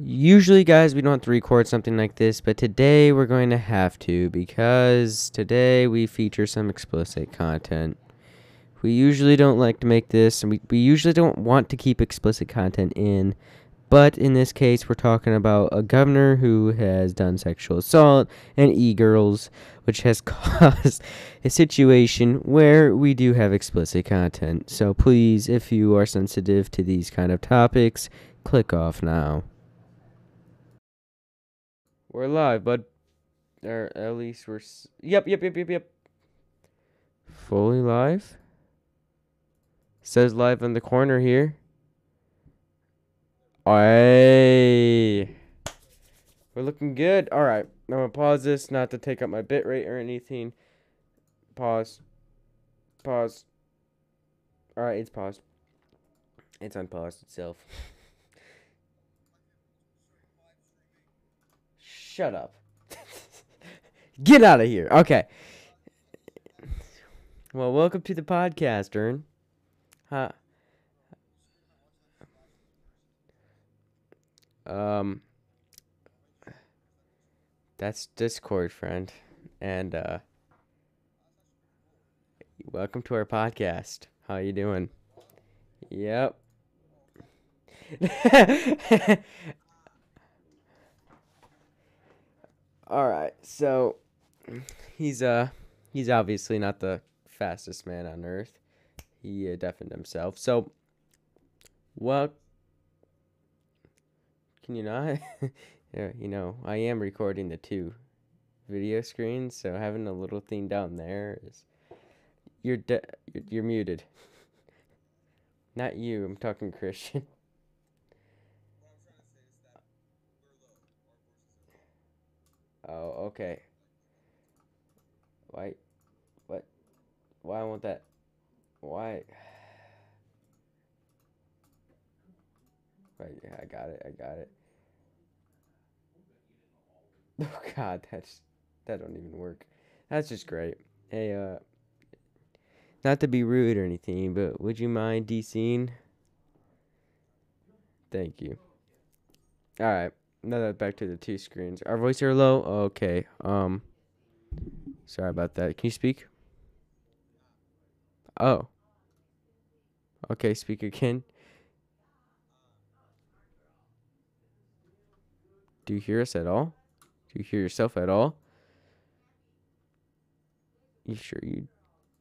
Usually, guys, we don't have to record something like this, but today we're going to have to because today we feature some explicit content. We usually don't like to make this, and we, we usually don't want to keep explicit content in, but in this case, we're talking about a governor who has done sexual assault and e girls, which has caused a situation where we do have explicit content. So please, if you are sensitive to these kind of topics, click off now. We're live, bud. Or at least we're. Yep, yep, yep, yep, yep. Fully live. Says live in the corner here. Hey. We're looking good. All right. I'm gonna pause this, not to take up my bit rate or anything. Pause. Pause. All right, it's paused. It's unpaused itself. Shut up. Get out of here. Okay. Well, welcome to the podcast, Ern. Huh. Um That's Discord, friend. And uh welcome to our podcast. How you doing? Yep. All right. So he's uh he's obviously not the fastest man on earth. He uh, deafened himself. So well can you not? yeah, you know, I am recording the two video screens, so having a little thing down there is you're de- you're, you're muted. Not you, I'm talking Christian. Oh, okay. Why? What? Why I want that? Why? Right, yeah, I got it. I got it. Oh God, that's that don't even work. That's just great. Hey, uh, not to be rude or anything, but would you mind DCing? Thank you. All right. Now that back to the two screens. Our voice are low. Okay. Um. Sorry about that. Can you speak? Oh. Okay. Speak again. Do you hear us at all? Do you hear yourself at all? You sure you?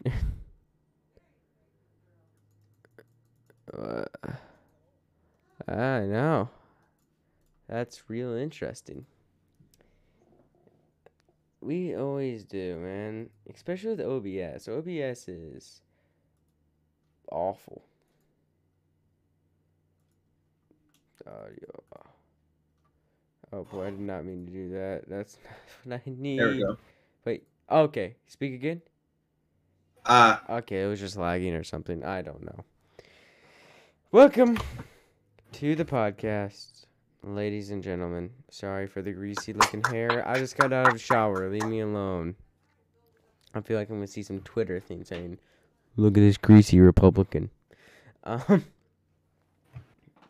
uh, I know. That's real interesting. We always do, man. Especially with OBS. OBS is awful. Audio. Oh boy, I did not mean to do that. That's not what I need. There we go. Wait. Okay. Speak again. Uh, Okay, it was just lagging or something. I don't know. Welcome to the podcast, ladies and gentlemen. Sorry for the greasy looking hair. I just got out of the shower. Leave me alone. I feel like I'm gonna see some Twitter thing saying, "Look at this greasy Republican." Um,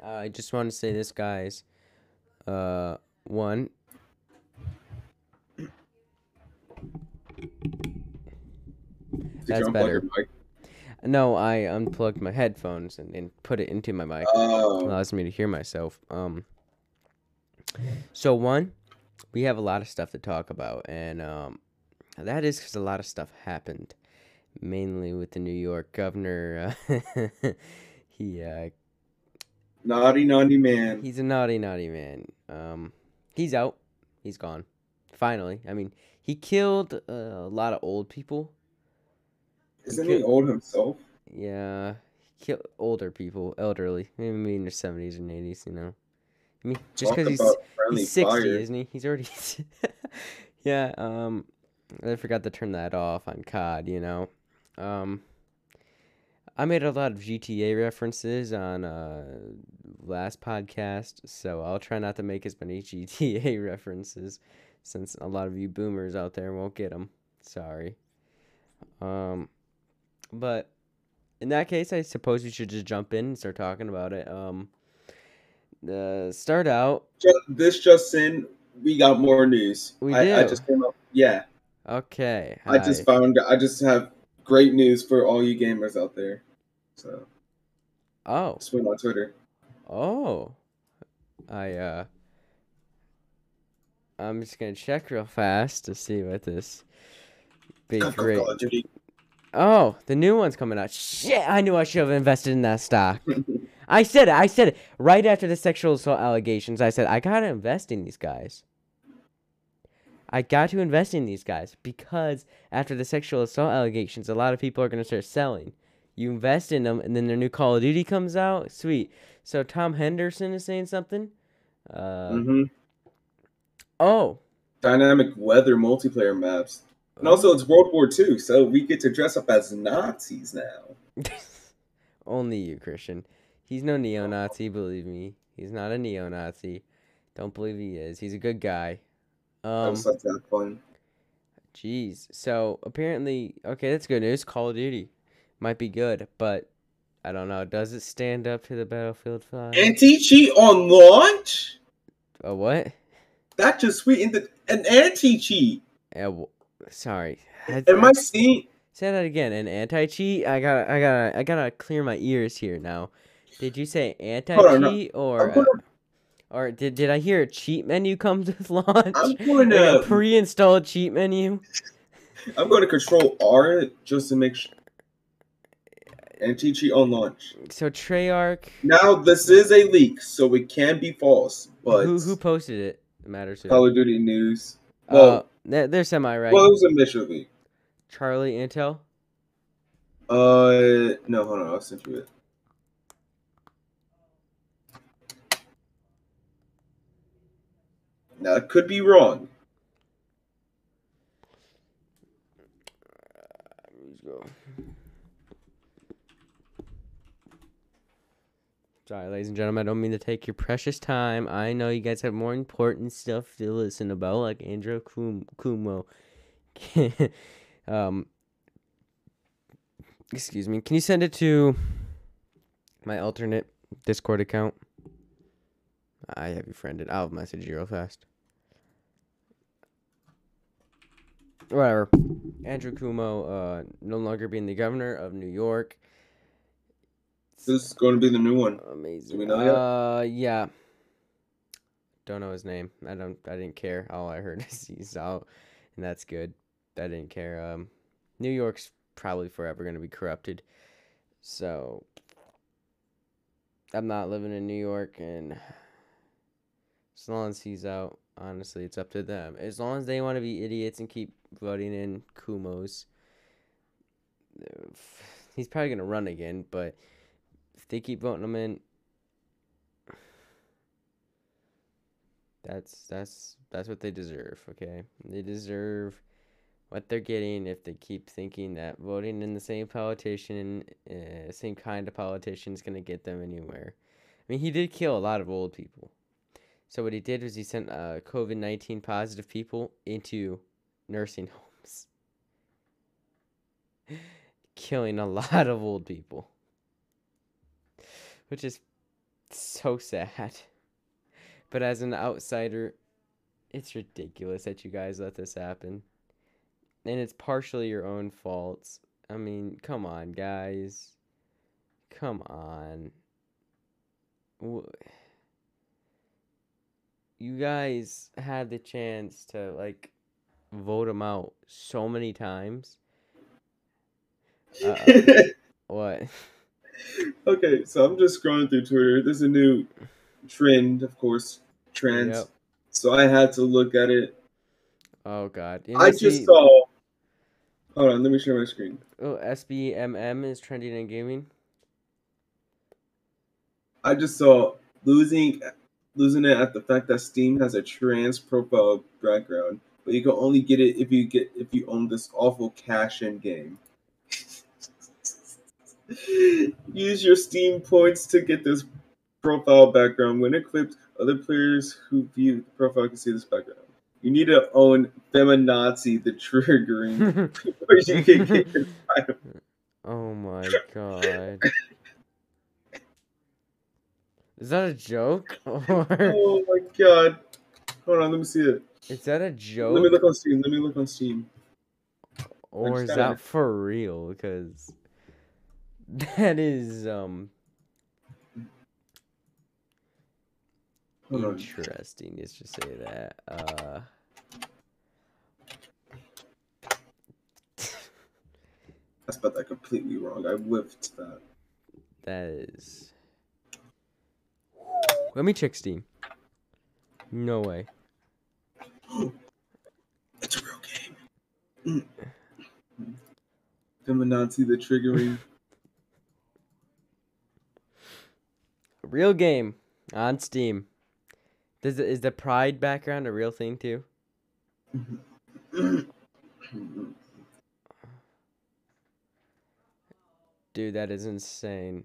I just want to say this, guys. Uh, one. That's better. No, I unplugged my headphones and, and put it into my mic. Oh, allows me to hear myself. Um, so one, we have a lot of stuff to talk about, and um, that is because a lot of stuff happened, mainly with the New York governor. Uh, he uh, naughty, naughty man. he's a naughty, naughty man. Um, he's out. He's gone. Finally, I mean, he killed uh, a lot of old people. Isn't okay. he old himself? Yeah, he killed older people, elderly, maybe in their seventies and eighties. You know, I mean, just because he's He's 60, fire. isn't he? He's already. yeah, um, I forgot to turn that off on COD, you know. Um, I made a lot of GTA references on uh last podcast, so I'll try not to make as many GTA references since a lot of you boomers out there won't get them. Sorry. Um, but in that case, I suppose we should just jump in and start talking about it. Um, Uh, start out. Ju- This just in, we got more news. We I, I do. just came up. Yeah, Okay. I just found. I just have great news for all you gamers out there. So Oh. just went on Twitter. Oh. I uh. I'm just gonna check real fast to see what this big great. Call of Duty. Oh, the new one's coming out. Shit! I knew I should have invested in that stock. I said it. I said it right after the sexual assault allegations. I said I gotta invest in these guys. I got to invest in these guys because after the sexual assault allegations, a lot of people are gonna start selling. You invest in them, and then their new Call of Duty comes out. Sweet. So Tom Henderson is saying something. Uh, hmm Oh. Dynamic weather multiplayer maps, and also it's World War II, so we get to dress up as Nazis now. Only you, Christian. He's no neo-Nazi, believe me. He's not a neo-Nazi. Don't believe he is. He's a good guy. Um, that fun. jeez. So apparently, okay, that's good news. Call of Duty might be good, but I don't know. Does it stand up to the Battlefield Five? Anti cheat on launch. A what? That just sweetened the, an anti cheat. W- sorry. I- Am I- I seeing? Say that again. An anti-cheat? I gotta, I gotta, I gotta clear my ears here now. Did you say anti-cheat or, gonna, uh, or did did I hear a cheat menu come with launch? I'm going to Like pre-installed cheat menu. I'm going to control R just to make sure. Anti cheat on launch. So Treyarch, Now this is a leak, so it can be false. But who who posted it? It matters. Who. Call of Duty news. Uh, Well, they're, they're semi right. well, it was initial leak. Charlie Intel. Uh, no, hold on, I'll send you it. Now it could be wrong. Sorry, ladies and gentlemen, I don't mean to take your precious time. I know you guys have more important stuff to listen about, like Andrew Kum- Cuomo. um, excuse me. Can you send it to my alternate Discord account? I have you friended. I'll message you real fast. Whatever. Andrew Cuomo, uh, no longer being the governor of New York. This is going to be the new one. Amazing. Do we know yet? uh, yeah. Don't know his name. I don't. I didn't care. All I heard is he's out, and that's good. I didn't care. Um, New York's probably forever gonna be corrupted. So I'm not living in New York, and as long as he's out, honestly, it's up to them. As long as they want to be idiots and keep voting in Cuomos, he's probably gonna run again. But if they keep voting them in, that's that's that's what they deserve. Okay, they deserve what they're getting if they keep thinking that voting in the same politician, uh, same kind of politician is gonna get them anywhere. I mean, he did kill a lot of old people. So what he did was he sent uh, COVID nineteen positive people into nursing homes, killing a lot of old people, which is so sad. But as an outsider, it's ridiculous that you guys let this happen. And it's partially your own faults. I mean, come on, guys. Come on. You guys had the chance to, like, vote him out so many times. What? okay, so I'm just scrolling through Twitter. There's a new trend, of course, trends. Yep. So I had to look at it. Oh, God. You I just saw. Hold on, let me share my screen. Oh, SBMM is trending in gaming. I just saw losing losing it at the fact that Steam has a trans profile background, but you can only get it if you get if you own this awful cash in game. Use your Steam points to get this profile background. When equipped, other players who view the profile can see this background. You need to own Feminazi the triggering before you can get your item. oh my god. Is that a joke? Or Oh my god. Hold on, let me see it. is that a joke? Let me look on Steam. Let me look on Steam. Or is that for real? Because that is um interesting. Let's just say that. Uh I spelled that completely wrong. I whiffed that. that is Let me check Steam. No way. It's a real game. Mm. Feminazi the triggering. Real game on Steam. Does is the Pride background a real thing too? Dude, that is insane.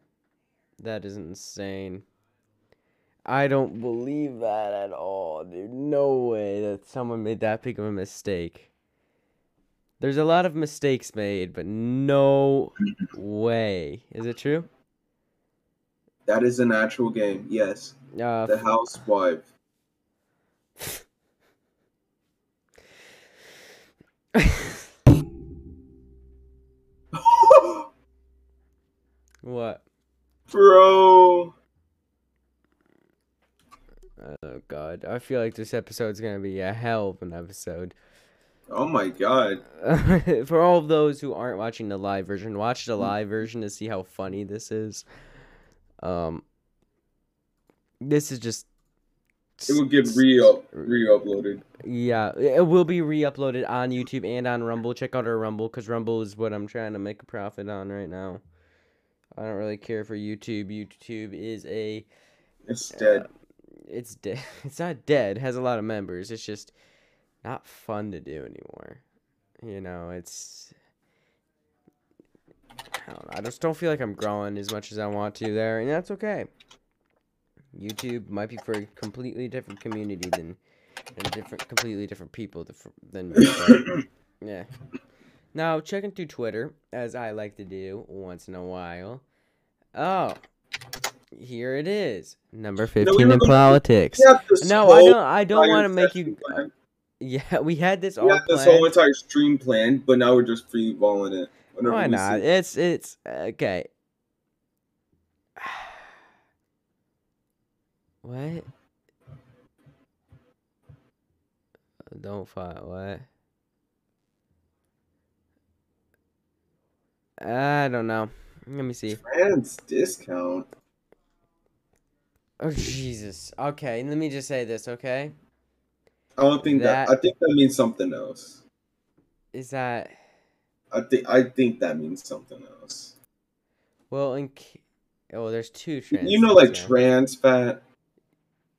That is insane. I don't believe that at all, dude. No way that someone made that big of a mistake. There's a lot of mistakes made, but no way. Is it true? That is an actual game. Yes. Uh, The Housewife. what? Bro. Oh god, I feel like this episode's gonna be a hell of an episode. Oh my god. For all of those who aren't watching the live version, watch the live version to see how funny this is. Um, this is just. It will get re re uploaded. Yeah, it will be re-uploaded on YouTube and on Rumble. Check out our Rumble because Rumble is what I'm trying to make a profit on right now. I don't really care for YouTube. YouTube is a It's dead. it's dead. It's not dead. It has a lot of members. It's just not fun to do anymore. You know, it's. I don't know. I just don't feel like I'm growing as much as I want to there, and that's okay. YouTube might be for a completely different community than, and different, completely different people than me. but, yeah. Now checking through Twitter, as I like to do once in a while. Oh, here it is, number fifteen were in politics. We have this No, I don't. I don't want to make you. planned. Yeah, we had this We all have this whole entire stream planned, but now we're just free balling it. Why not? It's it's okay. What? Don't fight. What? I don't know. Let me see. Trans discount. Oh Jesus. Okay, let me just say this. Okay, I don't think that, That- I think that means something else. is that I think I think that means something else. well? In oh, there's two trans. you know, like now. trans fat.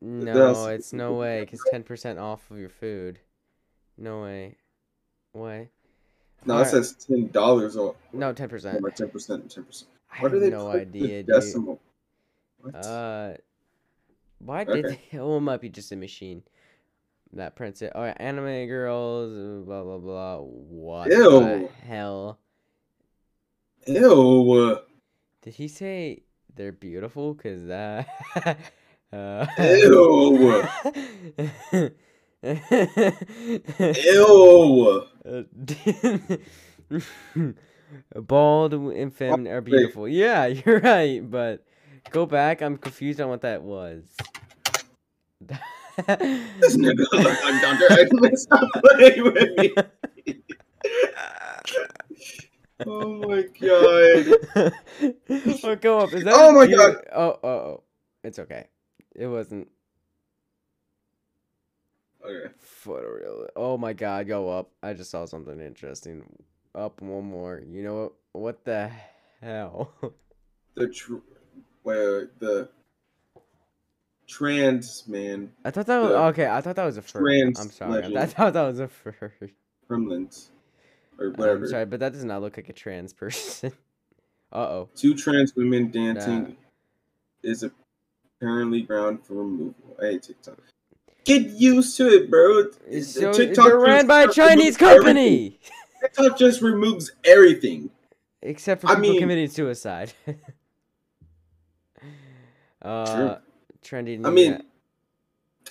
No, it's no way, because 10% off of your food. No way. Way. No, it says ten dollars or No, 10%. or ten percent, ten percent. I Why do have they no idea, decimal? What? Uh, why did Okay. they? Oh, it might be just a machine that prints it. Oh, yeah, anime girls, blah, blah, blah. What the hell? Ew. Did he say they're beautiful? Because that. uh, Ew. Ew. Bald and feminine are beautiful. Yeah, you're right, but go back. I'm confused on what that was. This nigga look like Dr. Eggman. Stop playing with me. Oh my god. oh, go up. Is that? Oh my deer? God. Oh, oh, oh. It's okay. It wasn't Okay. photoreal. Oh my god, go up. I just saw something interesting. Up one more. You know what? What the hell? The tr- where the trans man I thought that was okay. I thought that was a fur. trans I'm sorry. I thought that was a fur. gremlins or whatever. I'm sorry, but that does not look like a trans person. uh oh. Two trans women dancing is apparently ground for removal. I hate TikTok. Get used to it, bro. It's So TikTok they're ran by a Chinese everything. company, TikTok just removes everything. except for I people mean- committing suicide. uh, trending. I mean,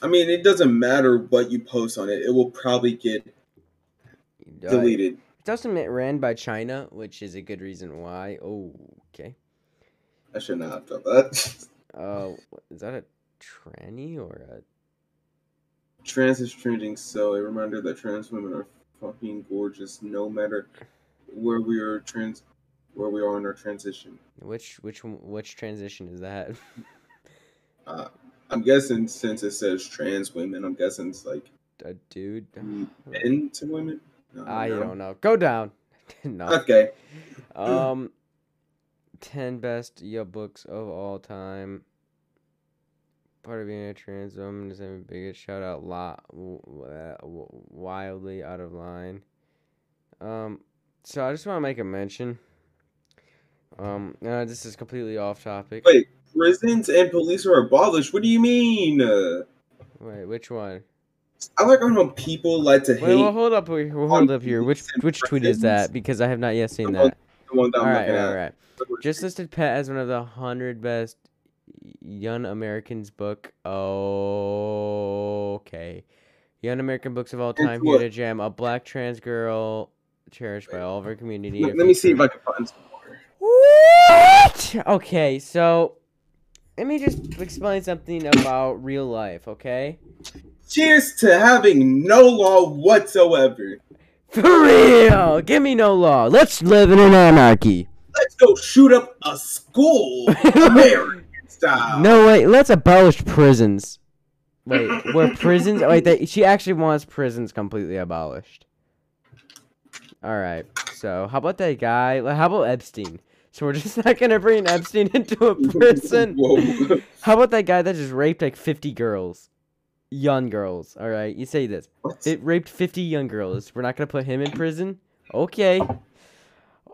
I mean, it doesn't matter what you post on it; it will probably get uh, deleted. It's also ran by China, which is a good reason why. Oh, okay. I should not have done that. Uh, is that a tranny or a? trans is trending, so a reminder that trans women are fucking gorgeous, no matter where we are trans, where we are in our transition. Which which which transition is that? Uh, I'm guessing since it says trans women, I'm guessing it's like a dude? men to women. No, I no. don't know. Go down. no. Okay. Um, ten best books of all time. Part of being a trans woman is having biggest shout out lot wildly out of line. Um, so I just want to make a mention. Um, no, this is completely off topic. Wait, prisons and police are abolished. What do you mean? Wait, which one? I like how people like to Wait, hate well, hold up hold up here. Which which tweet is that? Because I have not yet seen that. the one that All right, all right. Just listed Pet as one of the hundred best young Americans book. Okay, young American books of all time. Here to jam a black trans girl cherished by all of our community. Let, let me see if I can find some more. What? Okay, so let me just explain something about real life. Okay, Cheers to having no law whatsoever. for real. Give me no law. Let's live in an anarchy. Let's go shoot up a school, American style. No, wait. Let's abolish prisons. Wait, where prisons? Wait, they, she actually wants prisons completely abolished. All right. So how about that guy? How about Epstein? So we're just not gonna bring Epstein into a prison. How about that guy that just raped like fifty girls, young girls? All right, you say this. What? It raped fifty young girls. We're not gonna put him in prison. Okay.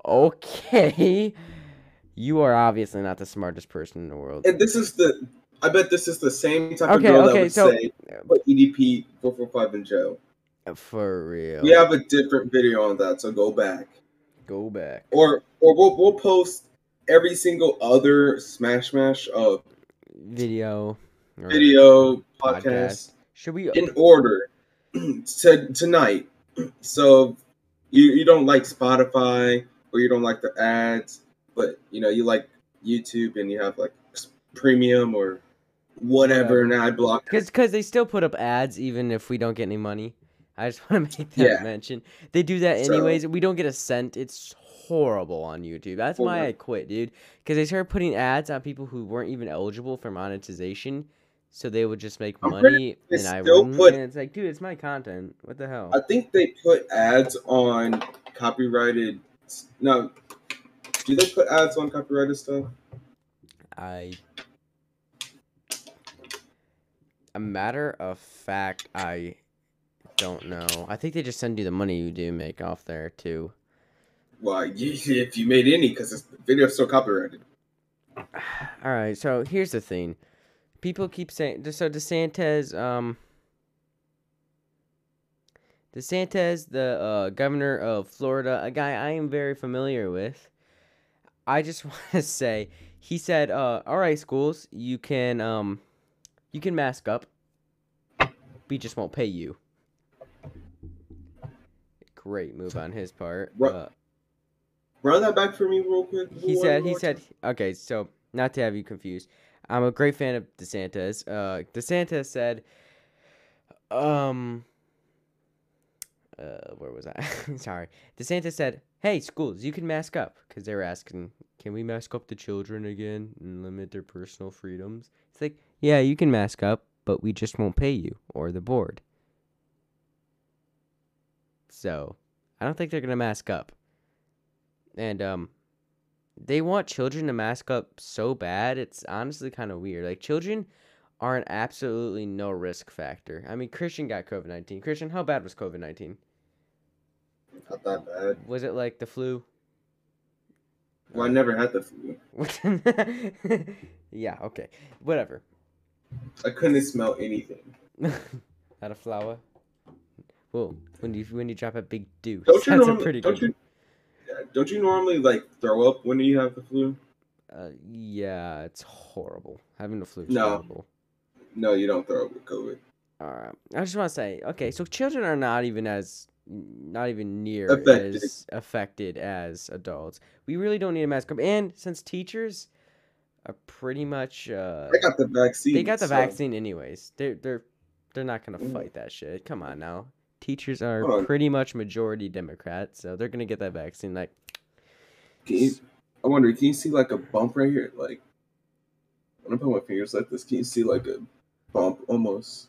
Okay. You are obviously not the smartest person in the world. And this is the. I bet this is the same type Okay, of girl okay, that would so- say put EDP four four five in jail. For real. We have a different video on that, so go back. Go back. Or or we'll we'll post every single other Smash Smash uh Video. video podcast Should we? in order to tonight. So you you don't like Spotify or you don't like the ads, but you know you like YouTube and you have like premium or whatever an ad block. Because because they still put up ads even if we don't get any money. I just want to make that Yeah. mention. They do that So- anyways. we don't get a cent. It's horrible on YouTube. That's why I quit, dude. Because they started putting ads on people who weren't even eligible for monetization. So they would just make I'm money, and I wouldn't. put- and it's like, dude, it's my content. What the hell? I think they put ads on copyrighted. No, do they put ads on copyrighted stuff? I. A matter of fact, I don't know. I think they just send you the money you do make off there too. Well, if you made any, because the video's still copyrighted. All right, so here's the thing. People keep saying so DeSantis um DeSantis, the uh, governor of Florida, a guy I am very familiar with. I just want to say he said, uh, "All right, schools, you can um you can mask up. We just won't pay you." Great move on his part. Ru- Uh, Run that back for me real quick. he One said he more said okay so not to have you confused i'm a great fan of desantis uh desantis said um uh where was i sorry desantis said hey schools you can mask up because they were asking can we mask up the children again and limit their personal freedoms it's like yeah you can mask up but we just won't pay you or the board so i don't think they're gonna mask up. And um they want children to mask up so bad it's honestly kind of weird. Like children are an absolutely no risk factor. I mean christian got covid-19 christian how bad was covid-19 Not that bad. was it like the flu? Well, I never had the flu. yeah okay. Whatever. I couldn't smell anything. not a flower when you when you drop a big deuce Don't you that's a pretty Don't good you? Don't you normally like throw up when you have the flu? uh, yeah it's horrible having the flu is No. horrible No, you don't throw up with COVID. All right. I just want to say, okay, so children are not even as not even near Affected. as affected as adults. We really don't need a mask. And since teachers are pretty much uh They got the vaccine. they got the so- vaccine anyways. They're they're they're not gonna Mm. fight that shit. Come on now. Teachers are pretty much majority Democrats, so they're gonna get that vaccine. Like, Can you, I wonder, can you see like a bump right here? Like, when I put my fingers like this, can you see like a bump almost?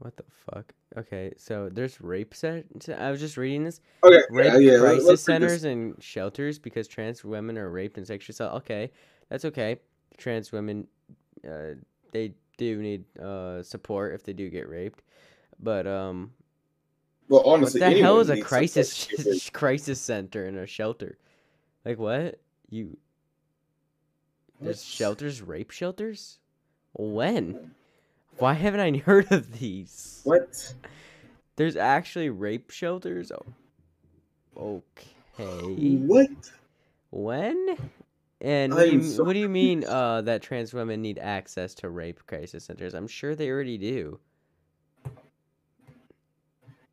what the fuck? Okay, so there's rape set. I was just reading this. Okay, rape yeah, yeah. crisis let's centers and shelters because trans women are raped and sexually assaulted. Okay, that's okay. Trans women, uh, they do need uh support if they do get raped, but um, Well, honestly, what the hell is a crisis support to get raped. crisis center and a shelter? Like what? You there's shelters, rape shelters? When? Why haven't I heard of these? What? There's actually rape shelters. Oh, okay. What? When? And what do, you, so what do you mean uh, that trans women need access to rape crisis centers? I'm sure they already do.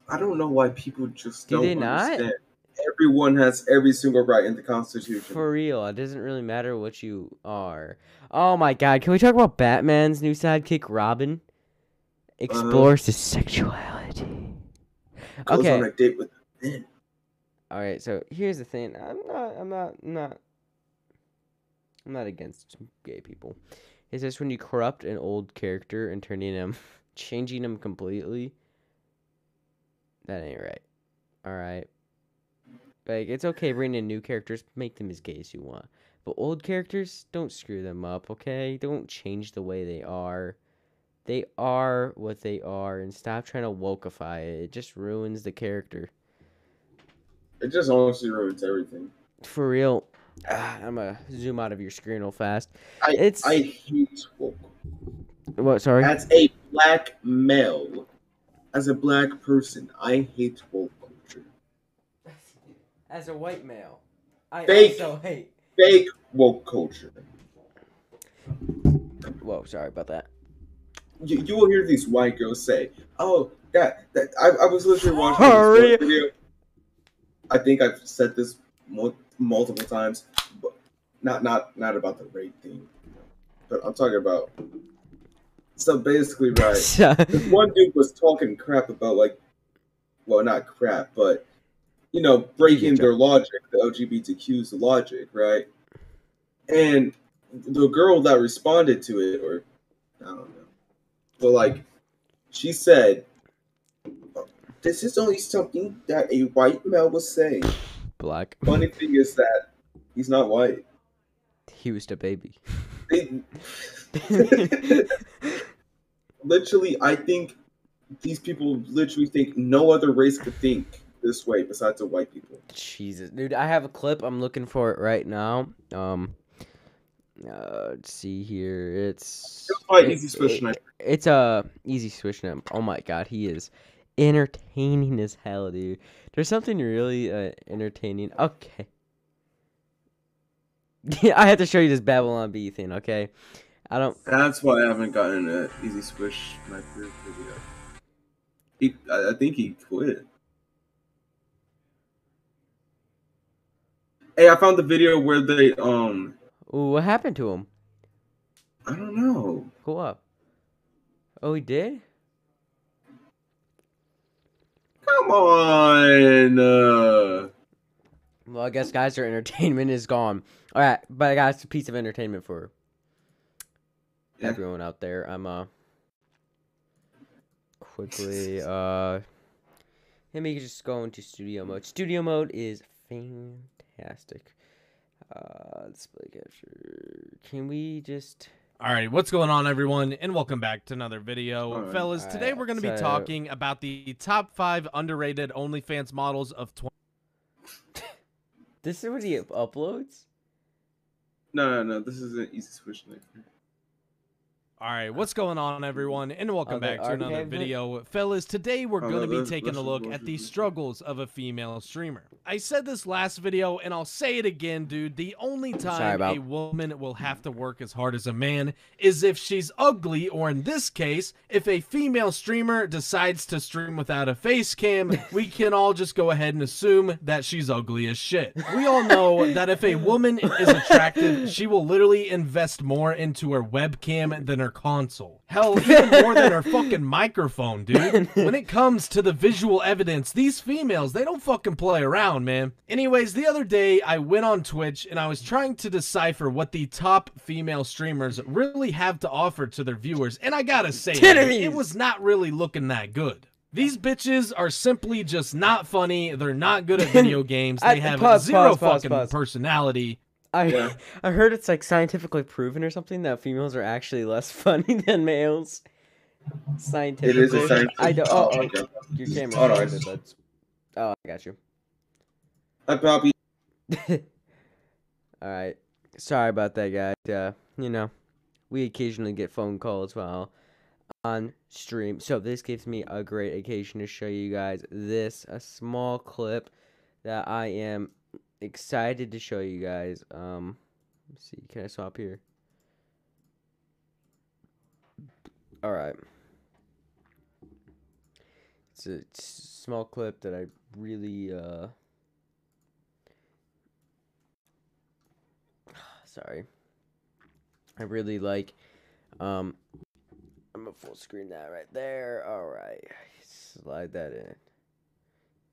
I don't know why people just Do don't they not? understand. Everyone has every single right in the Constitution. For real, it doesn't really matter what you are. Oh my god, can we talk about Batman's new sidekick, Robin? Explores his uh-huh. sexuality. Goes okay. on a date with. All right, so here's the thing. I'm not. I'm not. Not. I'm not against gay people. It's just when you corrupt an old character and turning him, changing him completely. That ain't right. All right. Like it's okay bringing in new characters, make them as gay as you want. But old characters, don't screw them up, okay? Don't change the way they are. They are what they are, and stop trying to wokeify it. It just ruins the character. It just honestly ruins everything. For real. Ah, I'm gonna zoom out of your screen real fast. I It's- I hate woke. What? Sorry. That's a black male, as a black person, I hate woke culture. As a white male, I Fake. also hate. Fake woke culture. Whoa, sorry about that. You, you will hear these white girls say, "Oh, that that." I, I was literally watching Sorry. this video. I think I've said this mul- multiple times, but not not not about the rape thing, but I'm talking about. So basically, right. this one dude was talking crap about like well not crap but you know breaking their logic the lgbtq's logic right and the girl that responded to it or i don't know but like she said this is only something that a white male was saying Black. funny thing is that he's not white He was the baby. They- literally i think these people literally think no other race could think this way besides the white people Jesus, dude, I have a clip. I'm looking for it right now. Um, uh, let's see here. It's It's Easy Swish it-. It's a easy switch now. Oh my god, he is entertaining as hell, dude. There's something really uh, entertaining. Okay. I have to show you this Babylon Bee thing. Okay, I don't. That's why I haven't gotten an Easy Swish Sniper video. He, I, I think he quit. Hey, I found the video where they um Ooh, what happened to him? I don't know. Go up. Oh, he did. Come on. Uh, Well, I guess guys, our entertainment is gone. All right, but I got a piece of entertainment for. Everyone out there. I'm uh quickly uh let me just go into studio mode. Studio mode is fantastic. Uh display capture. Can we just All right, what's going on, everyone, and welcome back to another video, All right. fellas. Today Alright, we're going to be talking about the top five underrated OnlyFans models of 20. This is what he uploads? no, no, no. This is an Easy switch. Sniper. All right, what's going on, everyone, and welcome Oh, back to another archived it? video. Fellas, today we're Oh, going to no, be taking a look at the struggles of a female streamer. I said this last video, and I'll say it again, dude. The only time about- a woman will have to work as hard as a man is if she's ugly, or in this case, if a female streamer decides to stream without a face cam, we can all just go ahead and assume that she's ugly as shit. We all know that if a woman is attractive, she will literally invest more into her webcam than her console. Hell, even more than our fucking microphone, dude. When it comes to the visual evidence, these females, they don't fucking play around, man. Anyways, the other day I went on Twitch and I was trying to decipher what the top female streamers really have to offer to their viewers, and I gotta say, man, it was not really looking that good. These bitches are simply just not funny. They're not good at video games. They have pause, zero pause, fucking pause. personality. I Yeah. I heard it's like scientifically proven or something that females are actually less funny than males. It Scientifically. is a science. I don't. Oh, oh, okay. your camera. That's- Oh, I got you. I probably All right. Sorry about that, guys. Uh, you know, we occasionally get phone calls while on stream. So this gives me a great occasion to show you guys this a small clip that I am excited to show you guys. Um, let's see. Can I swap here? All right. It's a small clip that I really uh sorry. I really like um I'm gonna full screen that right there. Alright. Slide that in.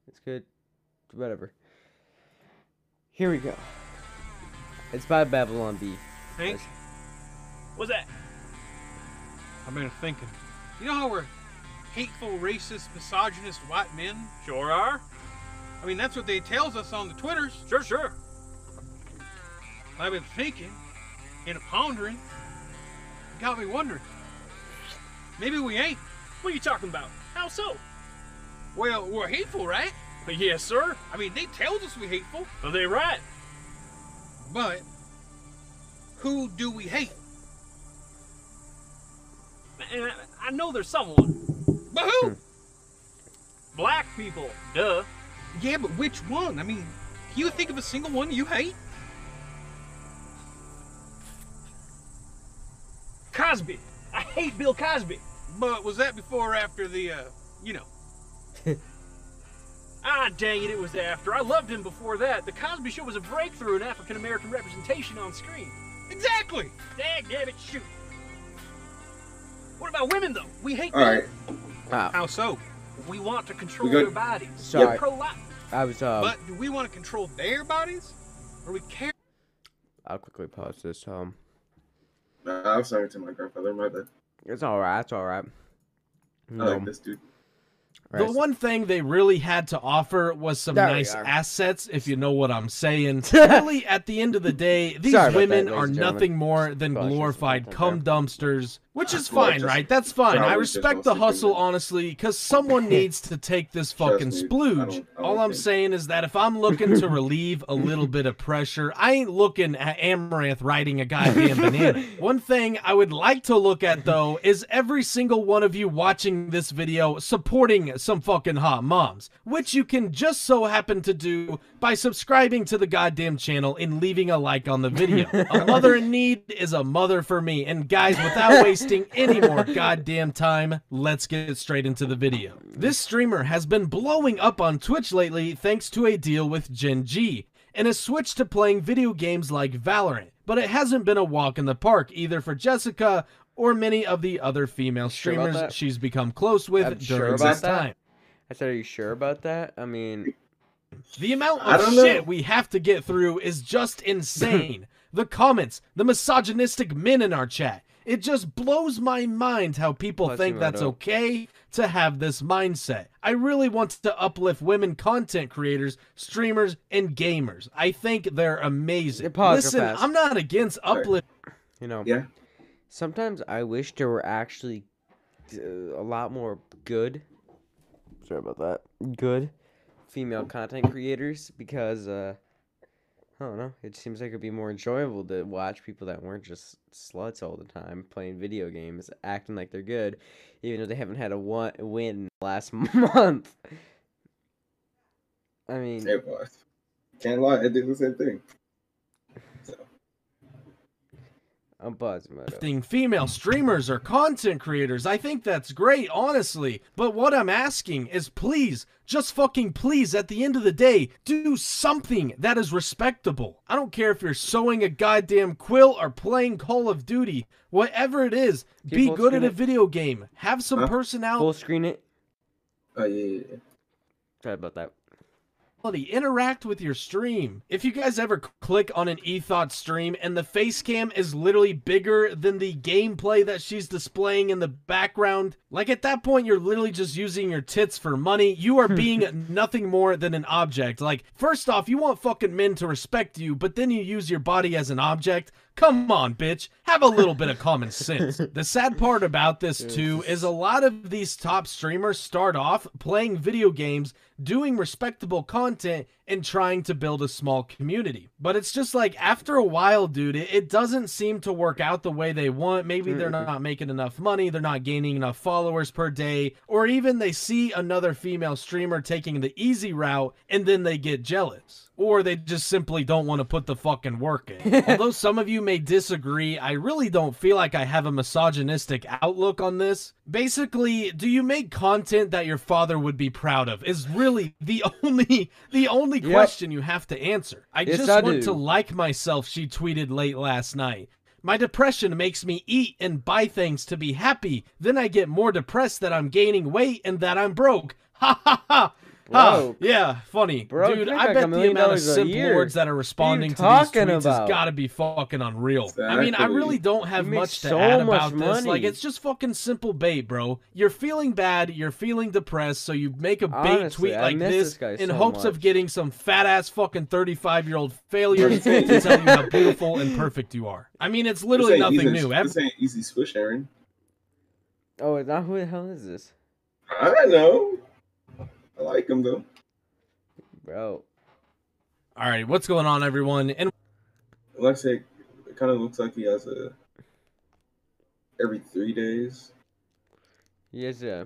It's good. Whatever. Here we go. It's by Babylon Bee. Hank, what's that? I've been thinking. You know how we're hateful, racist, misogynist white men? Sure are. I mean, that's what they tells us on the Twitters. Sure, sure. I've been thinking and pondering. Got me wondering. Maybe we ain't. What are you talking about? How so? Well, we're hateful, right? Yes, sir. I mean, they tells us we hateful, Are they right? but who do we hate? And I, I know there's someone. But who? Black people. Duh. yeah, but which one? I mean, can you think of a single one you hate? Cosby. I hate Bill Cosby. But was that before or after the, uh, you know? Ah, dang it, it was after. I loved him before that. The Cosby Show was a breakthrough in African American representation on screen. Exactly. Dang damn it, shoot. What about women, though? We hate All right. them. Wow. How so? We want to control We their bodies. Sorry. We're pro-life. I was uh But do we want to control their bodies? Or we care? I'll quickly pause this. Um Nah, I was talking to my grandfather. My bad. it's alright, it's alright. I No, like this dude. The one thing they really had to offer was some There nice assets, if you know what I'm saying. really, at the end of the day, these Sorry women that, are ladies and gentlemen. nothing more than glorified cum dumpsters, which is Well, fine, just- right? That's fine. I respect the hustle, honestly, because someone needs to take this fucking me, I splooge. don't- I don't All I'm think- saying is that if I'm looking to relieve a little bit of pressure, I ain't looking at Amouranth riding a goddamn banana. One thing I would like to look at, though, is every single one of you watching this video supporting some fucking hot moms, which you can just so happen to do by subscribing to the goddamn channel and leaving a like on the video. a mother in need is a mother for me. And guys, without wasting any more goddamn time, let's get straight into the video. This streamer has been blowing up on Twitch lately thanks to a deal with Gen G and has switched to playing video games like Valorant. But it hasn't been a walk in the park either for Jessica or many of the other female streamers that? she's become close with I'm during sure this that. time. I said, are you sure about that? I mean, The amount of don't know. shit we have to get through is just insane. the comments, the misogynistic men in our chat. It just blows my mind how people Plus think that's okay to have this mindset. I really want to uplift women content creators, streamers, and gamers. I think they're amazing. Pause Listen. I'm not against uplift. you know, Yeah. sometimes I wish there were actually uh, a lot more good. Sorry about that. Good female content creators because uh I don't know. It seems like it'd be more enjoyable to watch people that weren't just sluts all the time playing video games, acting like they're good, even though they haven't had a one win last month. I mean. Can't lie, I did the same thing. So, I'm buzzing, Moto. Thing female streamers or content creators. I think that's great, honestly. But what I'm asking is please, just fucking please, at the end of the day, do something that is respectable. I don't care if you're sewing a goddamn quill or playing Call of Duty. Whatever it is, Can be good at a it? video game. Have some Huh? personality. Full screen it. oh yeah, yeah, yeah. Sorry about that. Interact with your stream. If you guys ever click on an Ethot stream and the face cam is literally bigger than the gameplay that she's displaying in the background, like at that point you're literally just using your tits for money. You are being nothing more than an object. Like first off, you want fucking men to respect you, but then you use your body as an object. Come on, bitch. Have a little bit of common sense. The sad part about this too is a lot of these top streamers start off playing video games doing respectable content and trying to build a small community. But it's just like after a while, dude, it, it doesn't seem to work out the way they want. Maybe they're not making enough money, they're not gaining enough followers per day, or even they see another female streamer taking the easy route and then they get jealous. Or they just simply don't want to put the fucking work in. Although some of you may disagree, I really don't feel like I have a misogynistic outlook on this. Basically, do you make content that your father would be proud of? Is really the only the only Yep. question you have to answer. I Yes, just I want do. to like myself, she tweeted late last night. My depression makes me eat and buy things to be happy. Then I get more depressed that I'm gaining weight and that I'm broke. Ha ha ha. Ha, Broke? yeah, funny. Broke? Dude, You I make like bet the amount of dollars a simp lords that are responding to these talking tweets about? has got to be fucking unreal. I mean, I really don't have much to so add much about this. Like, it's just fucking simple bait, bro. You're feeling bad, you're feeling depressed, so you make a bait Honestly, tweet like this, this in so hopes of getting some fat ass fucking 35 year old failures to tell you how beautiful and perfect you are. I mean, it's literally This nothing easy- new. This ain't easy swish, Aaron. Oh, now who the hell is this, I don't know. I like him though. bro? All right, what's going on, everyone? And Like I said, it kind of looks like he has a every three days. Yes, yeah.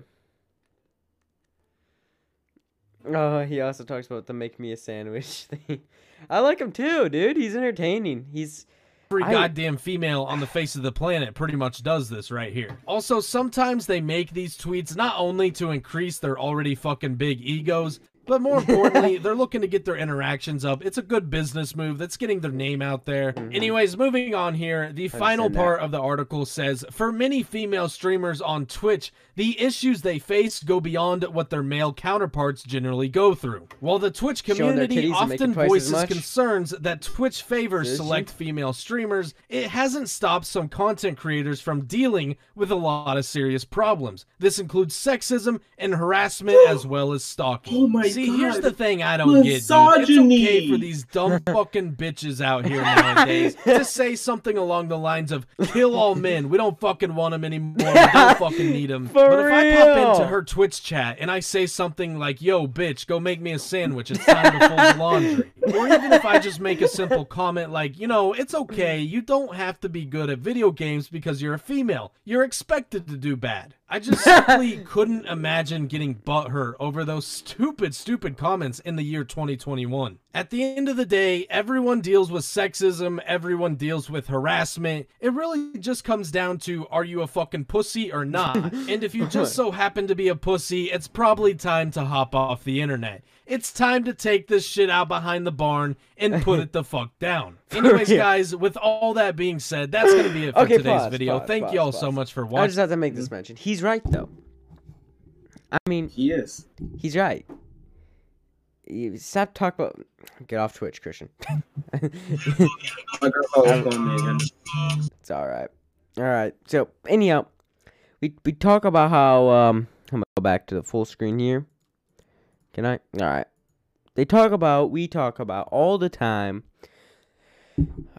Oh, he also talks about the make me a sandwich thing. I like him too, dude. He's entertaining. He's every I- goddamn female on the face of the planet pretty much does this right here. Also, sometimes they make these tweets not only to increase their already fucking big egos, but more importantly, they're looking to get their interactions up. It's a good business move that's getting their name out there. Mm-hmm. Anyways, moving on here, the final understand that. part of the article says For many female streamers on Twitch, the issues they face go beyond what their male counterparts generally go through. While the Twitch community titties and making often voices concerns that Twitch favors Does she? select female streamers, it hasn't stopped some content creators from dealing with a lot of serious problems. This includes sexism and harassment as well as stalking. Oh my See, here's the thing I don't get, dude. It's okay for these dumb fucking bitches out here nowadays to say something along the lines of "kill all men." We don't fucking want them anymore. We don't fucking need them. For but if I pop into her Twitch chat and I say something like, "Yo, bitch, go make me a sandwich. It's time to fold the laundry," or even if I just make a simple comment like, "You know, it's okay. You don't have to be good at video games because you're a female. You're expected to do bad." I just simply couldn't imagine getting butthurt over those stupid, stupid comments in the year 2021. At the end of the day, everyone deals with sexism, everyone deals with harassment. It really just comes down to are you a fucking pussy or not? and if you just so happen to be a pussy, it's probably time to hop off the internet. It's time to take this shit out behind the barn and put it the fuck down. Anyways, guys, with all that being said, that's going to be it for Okay, today's pause, video. pause, Thank pause, y'all pause. so much for watching. I just have to make this mention. He's right though. I mean, He is. he's right. You stop talking about. Get off Twitch, Christian. My grandpa was calling me again. It's all right. All right. So anyhow, we we talk about how um I'm gonna go back to the full screen here. Can I? All right. They talk about we talk about all the time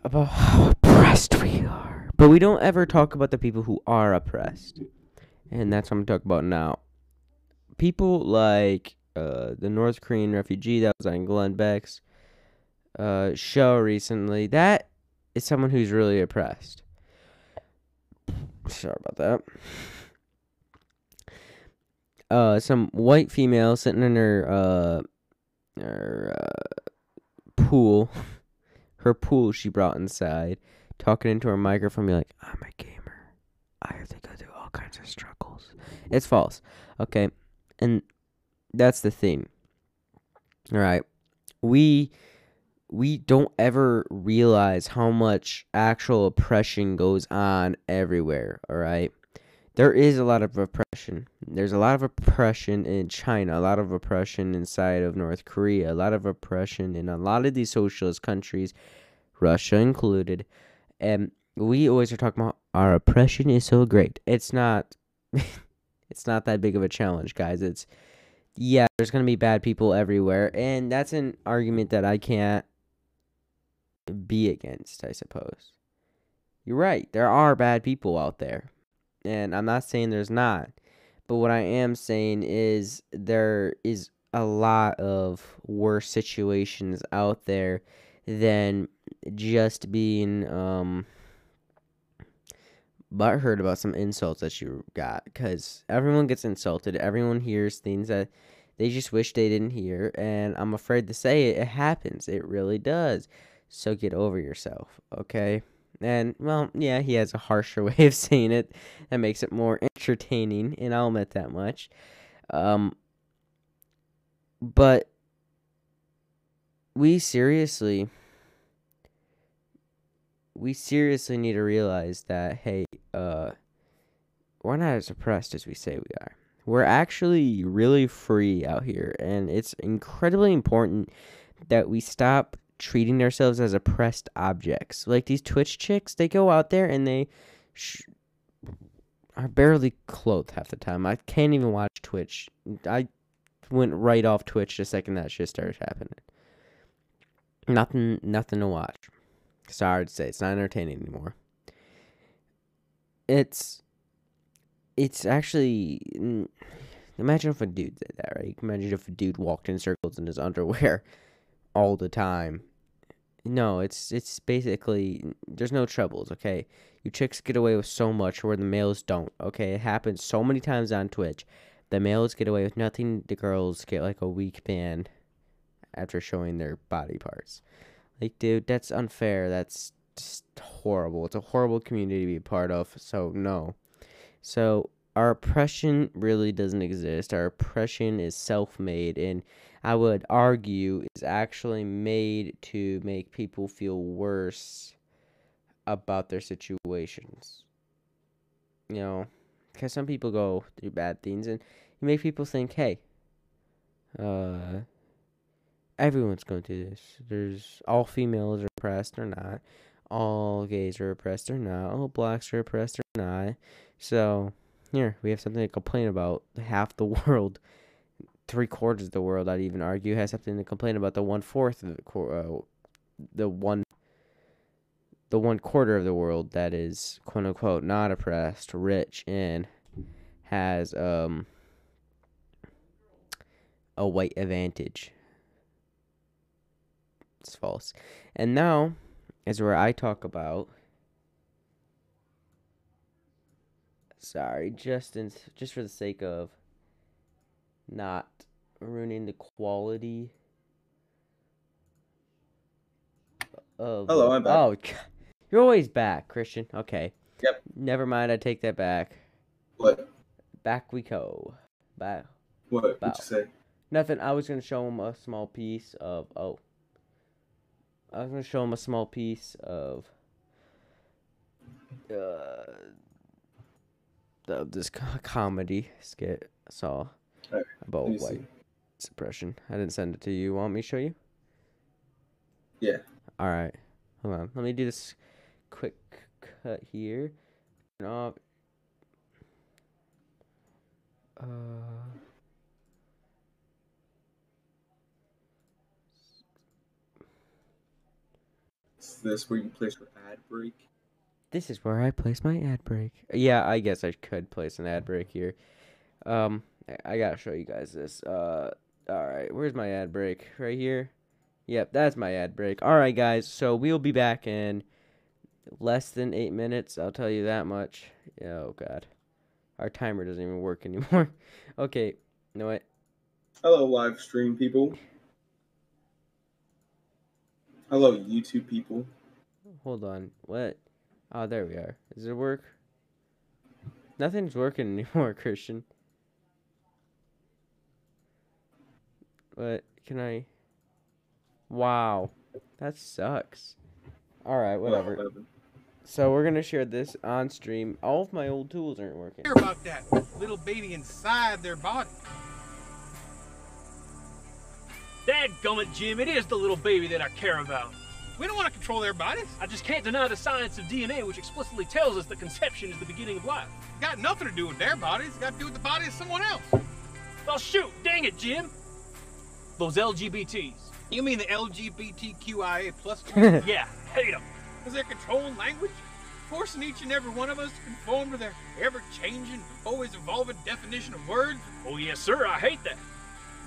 about how oppressed we are, but we don't ever talk about the people who are oppressed, and that's what I'm talking about now. People like uh the North Korean refugee that was on Glenn Beck's. uh, show recently. That is someone who's really oppressed. Sorry about that. Uh, some white female sitting in her uh, her uh, pool, her pool she brought inside, talking into her microphone, be like, "I'm a gamer. I have to go through all kinds of struggles." It's false, okay, and that's the thing. All right, we we don't ever realize how much actual oppression goes on everywhere, all right? There is a lot of oppression. There's a lot of oppression in China, a lot of oppression inside of North Korea, a lot of oppression in a lot of these socialist countries, Russia included. And we always are talking about our oppression is so great. It's not it's not that big of a challenge, guys. It's yeah, there's going to be bad people everywhere, and that's an argument that I can't be against, I suppose. You're right. There are bad people out there. And I'm not saying there's not. But what I am saying is there is a lot of worse situations out there than just being um butthurt about some insults that you got because everyone gets insulted everyone hears things that they just wish they didn't hear and i'm afraid to say it it happens it really does so get over yourself, okay? And, well, yeah, he has a harsher way of saying it that makes it more entertaining, and I'll admit that much. Um, but we seriously, we seriously need to realize that, hey, uh, we're not as oppressed as we say we are. We're actually really free out here, and it's incredibly important that we stop treating ourselves as oppressed objects. Like these Twitch chicks, they go out there and they sh- are barely clothed half the time. I can't even watch Twitch. I went right off Twitch the second that shit started happening. Nothing, nothing to watch. Sorry to say, it's not entertaining anymore. It's, it's actually. Imagine if a dude did that, right? Imagine if a dude walked in circles in his underwear all the time no, it's it's basically there's no troubles, okay? You chicks get away with so much where the males don't, okay? It happens so many times on Twitch. The males get away with nothing, the girls get like a week ban after showing their body parts. Like, dude, that's unfair. That's just horrible. It's a horrible community to be a part of, so no. So our oppression really doesn't exist. Our oppression is self made and I would argue is actually made to make people feel worse about their situations. You know, because some people go through bad things and you make people think, hey, uh, everyone's going through this. There's all females are oppressed or not, all gays are oppressed or not, all blacks are oppressed or not. So, here, we have something to complain about. Half the world three quarters of the world, I'd even argue, has something to complain about. The one fourth of the uh, the one the one quarter of the world that is quote unquote not oppressed, rich, and has um a white advantage. It's false. And now is where I talk about sorry, just in, just for the sake of not ruining the quality of Hello, I'm back. Oh, you're always back, Christian. Okay. Yep. Never mind. I take that back. What? Back we go. Back. What? Bow. What'd you say? Nothing. I was gonna show him a small piece of. Oh. I was gonna show him a small piece of. Uh. Of this comedy skit I saw Alright, about white see. suppression. I didn't send it to you. Want me to show you? Yeah. All right. Hold on. Let me do this quick cut here. Turn. Uh. Is this where you place your ad break? This is where I place my ad break. Yeah, I guess I could place an ad break here. Um, I- gotta show you guys this. Uh, all right, where's my ad break? Right here. Yep, that's my ad break. All right, guys. So we'll be back in less than eight minutes. I'll tell you that much. Oh God, our timer doesn't even work anymore. okay, you know what? Hello, live stream people. Hello, YouTube people. Hold on. What? Oh, there we are. Does it work? Nothing's working anymore, Christian. What? Can I? Wow. That sucks. Alright, whatever. Well, So we're gonna share this on stream. All of my old tools aren't working. Care about that little baby inside their body. Dadgummit, Jim, it is the little baby that I care about. We don't want to control their bodies. I just can't deny the science of DNA, which explicitly tells us that conception is the beginning of life. Got nothing to do with their bodies. It's got to do with the body of someone else. Well, shoot, dang it, Jim. Those LGBTs. You mean the LGBTQIA plus? Yeah, hate them. Is their controlling language? Forcing each and every one of us to conform to their ever-changing, always evolving definition of words? Oh, yes, sir, I hate that.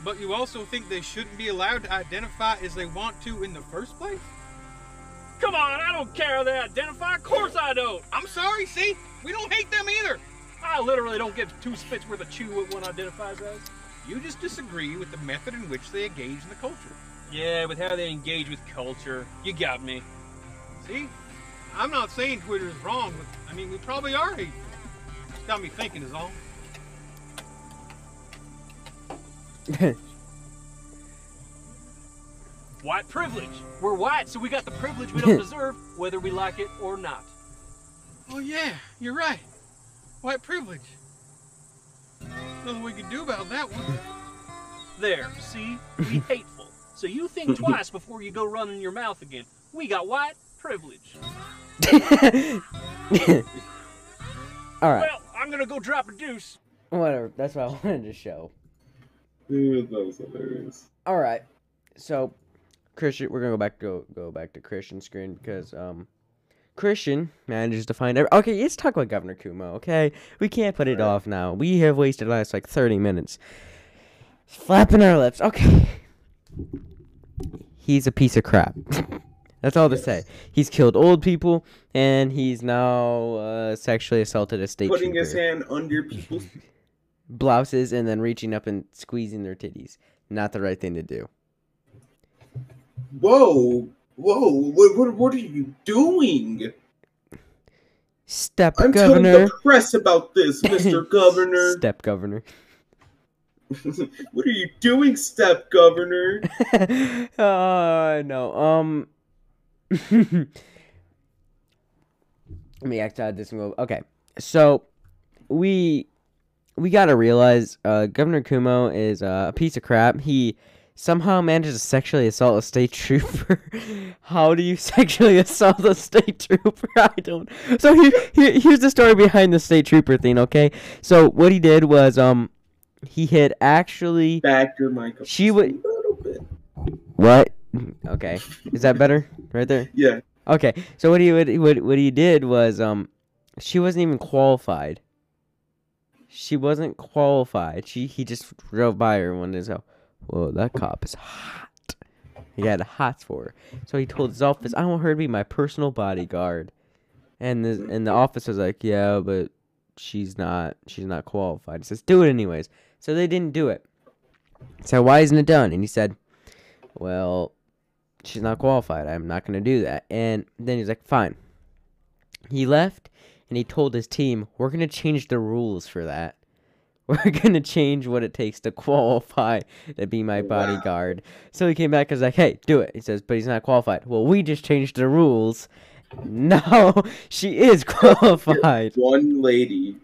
But you also think they shouldn't be allowed to identify as they want to in the first place? Come on, I don't care how they identify. Of course I don't. I'm sorry, see? We don't hate them either. I literally don't give two spits worth of chew what one identifies as. You just disagree with the method in which they engage in the culture. Yeah, with how they engage with culture. You got me. See? I'm not saying Twitter is wrong, but I mean, we probably are hateful. It's got me thinking, is all. White privilege. We're white, so we got the privilege we don't deserve, whether we like it or not. Oh, yeah, you're right. White privilege. Nothing we can do about that one. There, see? We hateful. So you think twice before you go running your mouth again. We got white privilege. Alright, Well, I'm gonna go drop a deuce. whatever. That's what I wanted to show. Dude, that was hilarious. All right. So, Christian, we're gonna go back go go back to Christian's screen because um, Christian manages to find. Every- okay, let's talk about Governor Cuomo. Okay, we can't put it Alright. off now. We have wasted the last like thirty minutes flapping our lips. Okay, he's a piece of crap. That's all to say. He's killed old people, and he's now uh, sexually assaulted a state Putting trooper. his hand under people's. Blouses and then reaching up and squeezing their titties. Not the right thing to do. Whoa, whoa! What, what, what are you doing? Step I'm governor. telling the press about this, Mr. Governor. Step governor. what are you doing, Step Governor? uh no. Um Let me act out this and go. Okay. So we we gotta realize uh Governor Cuomo is uh, a piece of crap. He somehow managed to sexually assault a state trooper. How do you sexually assault a state trooper? I don't. So here, here here's the story behind the state trooper thing. Okay, so what he did was um he had actually Back your mic up She would- a little bit. what? Okay, is that better right there? Yeah. Okay, so what he what, what what he did was um, she wasn't even qualified. She wasn't qualified. She he just drove by her one day said, "Whoa, that cop is hot." He had hots for her, so he told his office, "I want her to be my personal bodyguard." And the and the office was like, "Yeah, but she's not she's not qualified." He says, "Do it anyways." So they didn't do it. So why isn't it done? And he said, "Well, she's not qualified. I'm not to do that. And then he's like, fine. He left and he told his team, we're to change the rules for that. We're going to change what it takes to qualify to be my Wow. bodyguard. So he came back and was like, hey, do it. He says, but he's not qualified. Well, we just changed the rules. No, she is qualified. One lady.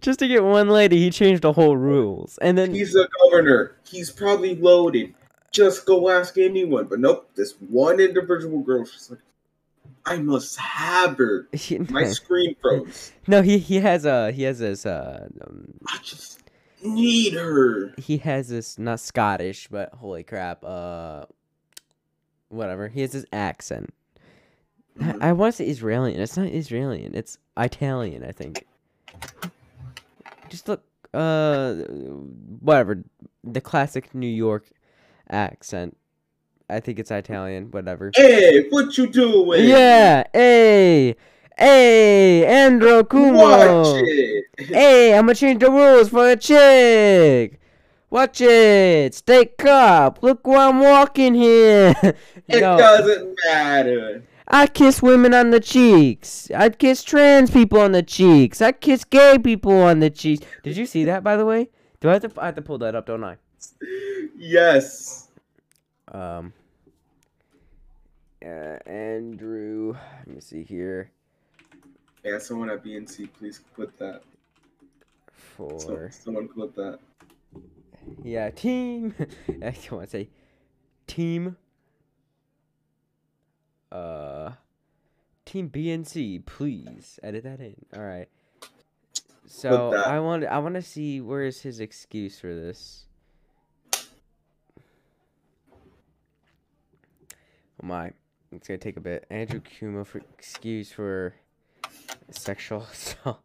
Just to get one lady, he changed the whole rules. And then He's a governor. He's probably loaded. Just go ask anyone. But nope, this one individual girl. She's like, I must have her. My screen froze. no, he he has a he has this uh um, I just need her. he has this not Scottish, but holy crap, uh, whatever. He has this accent. I- Mhm. I want to say Israeli. It's not Israeli. It's Italian, I think. Just look, uh, whatever, the classic New York accent. I think it's Italian. Whatever. Hey, what you doing? Yeah. Hey. Hey, Andrew Cuomo. Watch it. Hey, I'm gonna change the rules for a chick. Watch it. Stay up. Look where I'm walking here. It Yo, doesn't matter. I kiss women on the cheeks. I kiss trans people on the cheeks. I kiss gay people on the cheeks. Did you see that, by the way? Do I have to? I have to pull that up, don't I? Yes. Um. Uh, Andrew. Let me see here. Yeah, someone at BNC, please put that. So, For someone put that. yeah, team. I don't want to say team. Uh, team BNC, please edit that in. All right. So. I want I want to see where is his excuse for this. Oh my, it's gonna take a bit. Andrew Cuomo for excuse for sexual assault.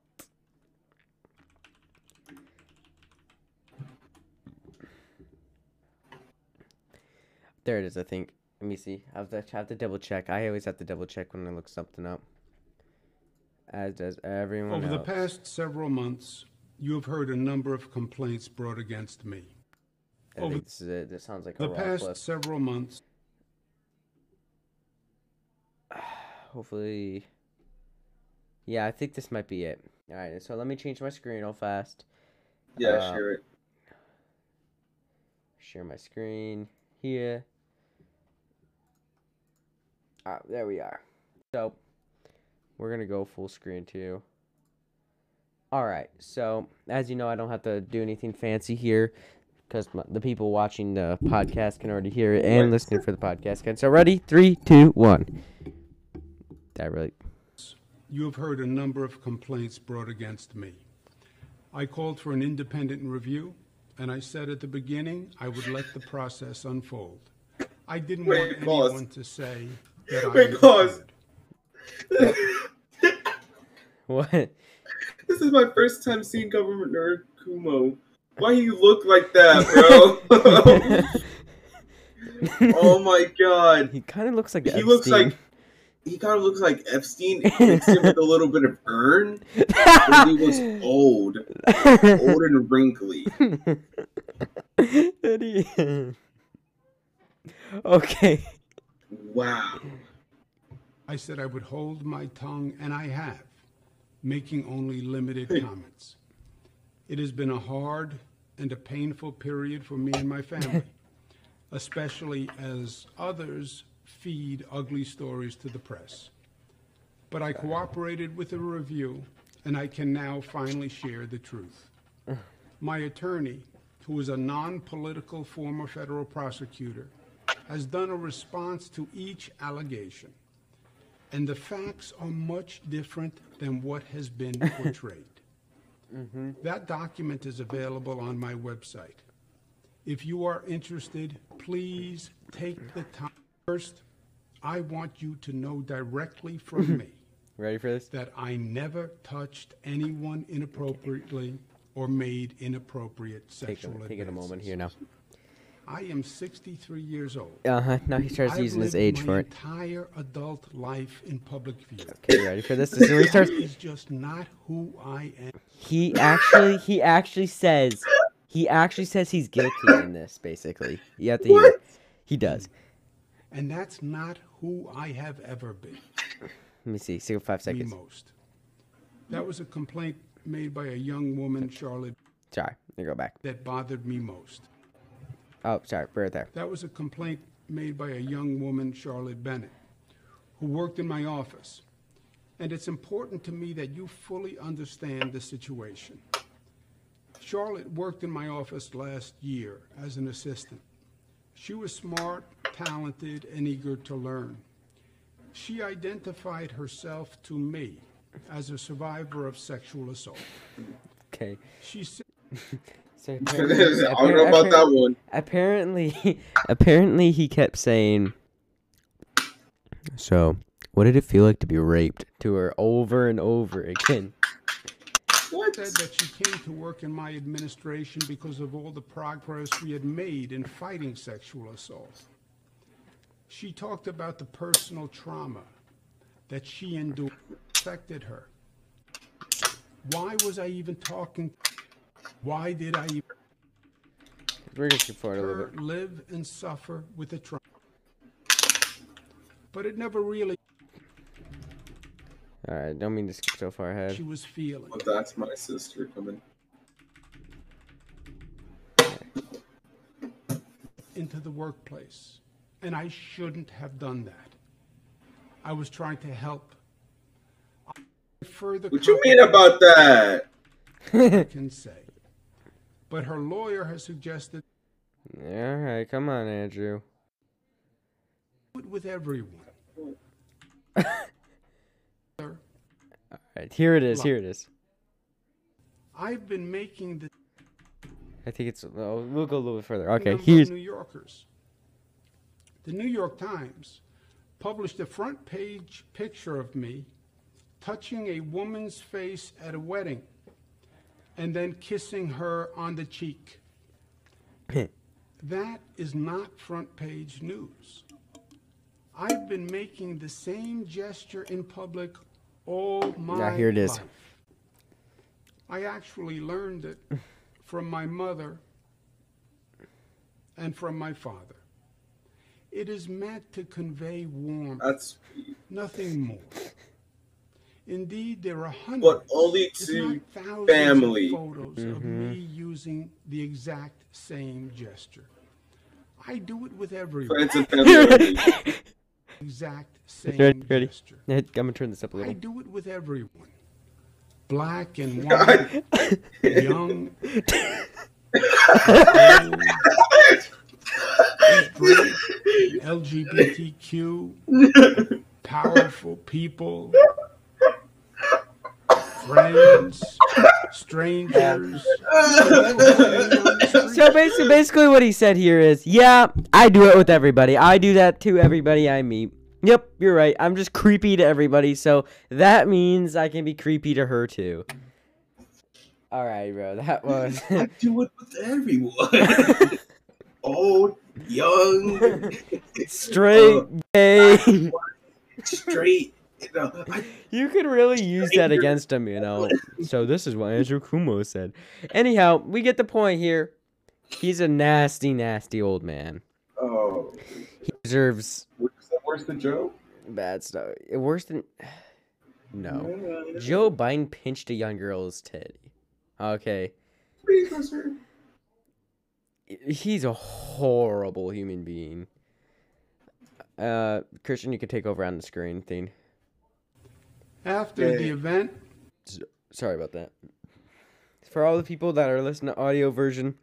There it is, I think. Let me see. I have to, I have to double check. I always have to double check when I look something up. As does everyone Over the past several months, you have heard a number of complaints brought against me. I over this is it. This sounds like a The past clip. several months, Hopefully. Yeah, I think this might be it. Alright, so let me change my screen real fast. Yeah, Uh, share it. Share my screen here. Ah, there we are. So, we're gonna go full screen too. Alright, so as you know, I don't have to do anything fancy here because the people watching the podcast can already hear it and listening for the podcast can. So, ready? Three, two, one. That really. You have heard a number of complaints brought against me. I called for an independent review, and I said at the beginning I would let the process unfold. I didn't Wait, want pause. anyone to say that I Wait, pause. What? this is my first time seeing Governor Cuomo. Why do you look like that, bro? oh my god. he kind of looks like He looks like he kind of looks like Epstein mixed in with a little bit of Ern, but he was old, old and wrinkly. Did he- okay. Wow. I said I would hold my tongue, and I have, making only limited comments. It has been a hard and a painful period for me and my family, especially as others feed ugly stories to the press. But I cooperated with the review, and I can now finally share the truth. My attorney, who is a non political former federal prosecutor, has done a response to each allegation and the facts are much different than what has been portrayed. Mm-hmm. That document is available on my website. If you are interested, please take the time. First, I want you to know directly from me Ready for this? that I never touched anyone inappropriately or made inappropriate Take sexual a, take it a moment here now. I am 63 years old. Uh huh. Now he starts I've using his lived age my for it. entire adult life in public view. Okay, ready for this? This is where he starts. Is just not who I am. He actually, he actually says, he actually says he's guilty in this. Basically, you have to hear. it. He does. And that's not who I have ever been. Let me see. See, five Me seconds. most. That was a complaint made by a young woman, Charlotte, Sorry. Let me go back. that bothered me most. Oh, sorry. We're right there. That was a complaint made by a young woman, Charlotte Bennett, who worked in my office. And it's important to me that you fully understand the situation. Charlotte worked in my office last year as an assistant. She was smart, talented, and eager to learn. She identified herself to me as a survivor of sexual assault. Okay. She said, So I apparently, don't know about that one. apparently, apparently, he kept saying. So, what did it feel like to be raped to her over and over again? What? said that she came to work in my administration because of all the progress we had made in fighting sexual assault. She talked about the personal trauma that she endured affected her. Why was I even talking? Why did I even We're gonna skip forward a little bit. live and suffer with the trauma? But it never really All right, don't mean to skip so far ahead. she was feeling. But that's my sister coming. into the workplace. And I shouldn't have done that. I was trying to help. I further What you mean about that? I can say. But her lawyer has suggested All right, come on, Andrew. do it with everyone. All right, here it is. Here it is. I've been making the I think it's. Oh, we'll go a little bit further. Okay, here's. New Yorkers. The New York Times published a front page picture of me touching a woman's face at a wedding and then kissing her on the cheek. that is not front page news. I've been making the same gesture in public Oh, all my here it is. life. I actually learned it from my mother and from my father. It is meant to convey warmth, That's nothing more. Indeed, there are hundreds, but only if to not thousands family. of photos of me mm-hmm. using the exact same gesture. I do it with everyone. friends and family. Exact same Ready? ready? gesture. I'm gonna turn this up a little. I do it with everyone. Black and white, young, old, straight, LGBTQ, powerful people, friends, strangers. So basically, basically, what he said here is, yeah, I do it with everybody. I do that to everybody I meet. Yep, you're right. I'm just creepy to everybody, so that means I can be creepy to her too. All right, bro. That was. I do it with everyone. Old, young, Straight, uh, gay. straight. You know, I, You could really use that against him, you know. So this is what Andrew Cuomo said. Anyhow, we get the point here. He's a nasty, nasty old man. oh, He deserves is that worse than Joe? bad stuff. Worse than no. Joe Biden pinched a young girl's titty. Okay, he's a horrible human being. Uh, Christian, you could take over on the screen thing. After the event, Sorry about that. For all the people that are listening to audio version,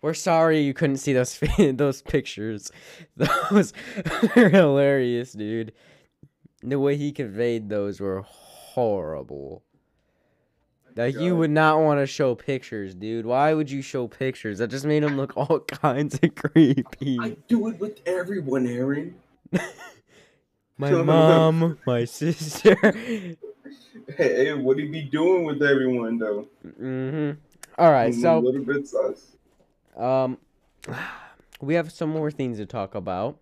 we're sorry you couldn't see those those pictures. Those are hilarious, dude. The way he conveyed those were horrible. Like you would not want to show pictures, dude. Why would you show pictures? That just made him look all kinds of creepy. I do it with everyone, Aaron. My mom, my sister. Hey, what do you be doing with everyone though? Mm-hmm. All right, A so little bit sus. Um, we have some more things to talk about.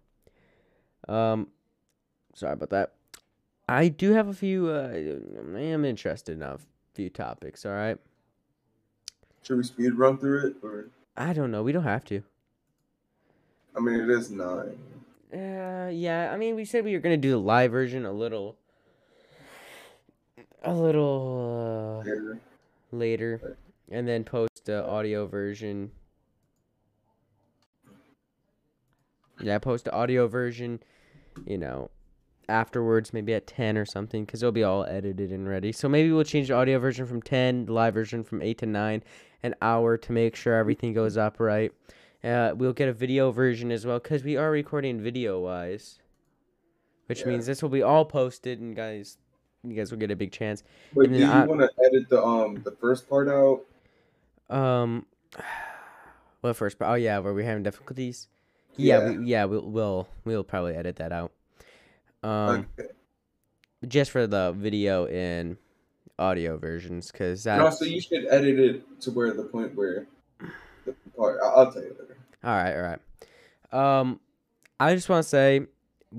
Um, sorry about that. I do have a few. Uh, I am interested in a few topics. All right. Should we speed run through it, or I don't know. We don't have to. I mean, it is nine. Uh, yeah. I mean, we said we were gonna do the live version a little, a little uh, Here. later, and then post the audio version. Yeah, post the audio version, you know, afterwards, maybe at 10 or something, because it'll be all edited and ready. So maybe we'll change the audio version from 10, the live version from 8 to 9, an hour to make sure everything goes up right. Uh, we'll get a video version as well, because we are recording video wise, which Yeah. means this will be all posted, and guys, you guys will get a big chance. But do you want to edit the um the first part out? Um, what first? part. Oh yeah, where we're having difficulties. Yeah, Yeah. we, yeah, we'll we'll we'll probably edit that out. Um, okay. just for the video and audio versions, cause also, you should edit it to where the point where the part. I'll, I'll tell you later. All right, all right. Um, I just want to say,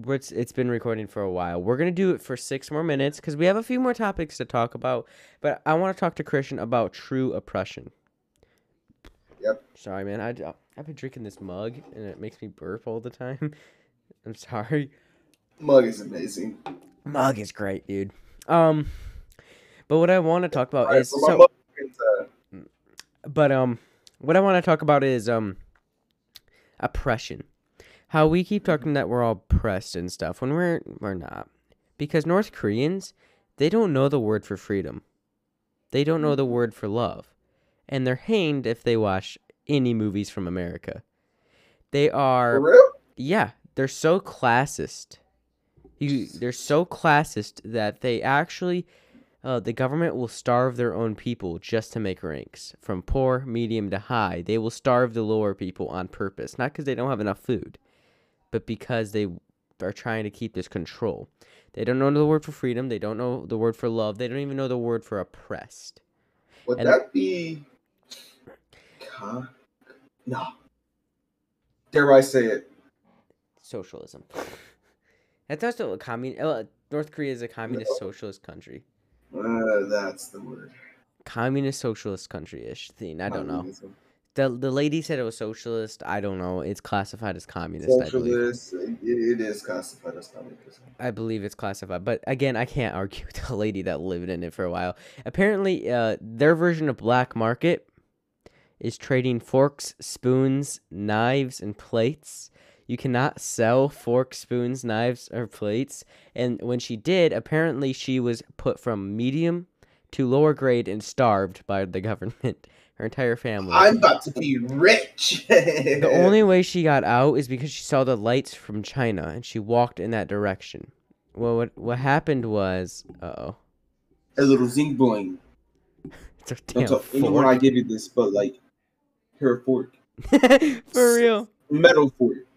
it's it's been recording for a while. We're gonna do it for six more minutes because we have a few more topics to talk about. But I want to talk to Christian about true oppression. Yep. Sorry, man. I I've been drinking this mug and it makes me burp all the time. I'm sorry. Mug is amazing. Mug is great, dude. Um, but what I want to talk about Alright, is so. uh, But um, what I want to talk about is um, oppression. How we keep talking that we're all oppressed and stuff when we're we're not, because North Koreans, they don't know the word for freedom. They don't know the mm-hmm. word for love, and they're hanged if they watch any movies from America. They are for real? yeah, they're so classist. You, they're so classist that they actually, uh, the government will starve their own people just to make ranks from poor, medium to high. They will starve the lower people on purpose, not because they don't have enough food, but because they are trying to keep this control. They don't know the word for freedom. They don't know the word for love. They don't even know the word for oppressed. Would And- that be? No. Dare I say it? Socialism. That's also a commun. Uh, North Korea is a communist socialist country. Uh, that's the word. communist socialist country ish thing. I don't know. The the lady said it was socialist. I don't know. It's classified as communist. Socialist. It, it is classified as communist. I believe it's classified. But again, I can't argue with the lady that lived in it for a while. Apparently, uh, their version of black market is trading forks, spoons, knives, and plates. You cannot sell forks, spoons, knives, or plates. And when she did, apparently she was put from medium to lower grade and starved by the government. Her entire family. I'm about to be rich. The only way she got out is because she saw the lights from China and she walked in that direction. Well, what what happened was, uh oh, a little zing boing. it's a Don't damn tell anyone I give you this, but like, here a fork, For real, metal fork.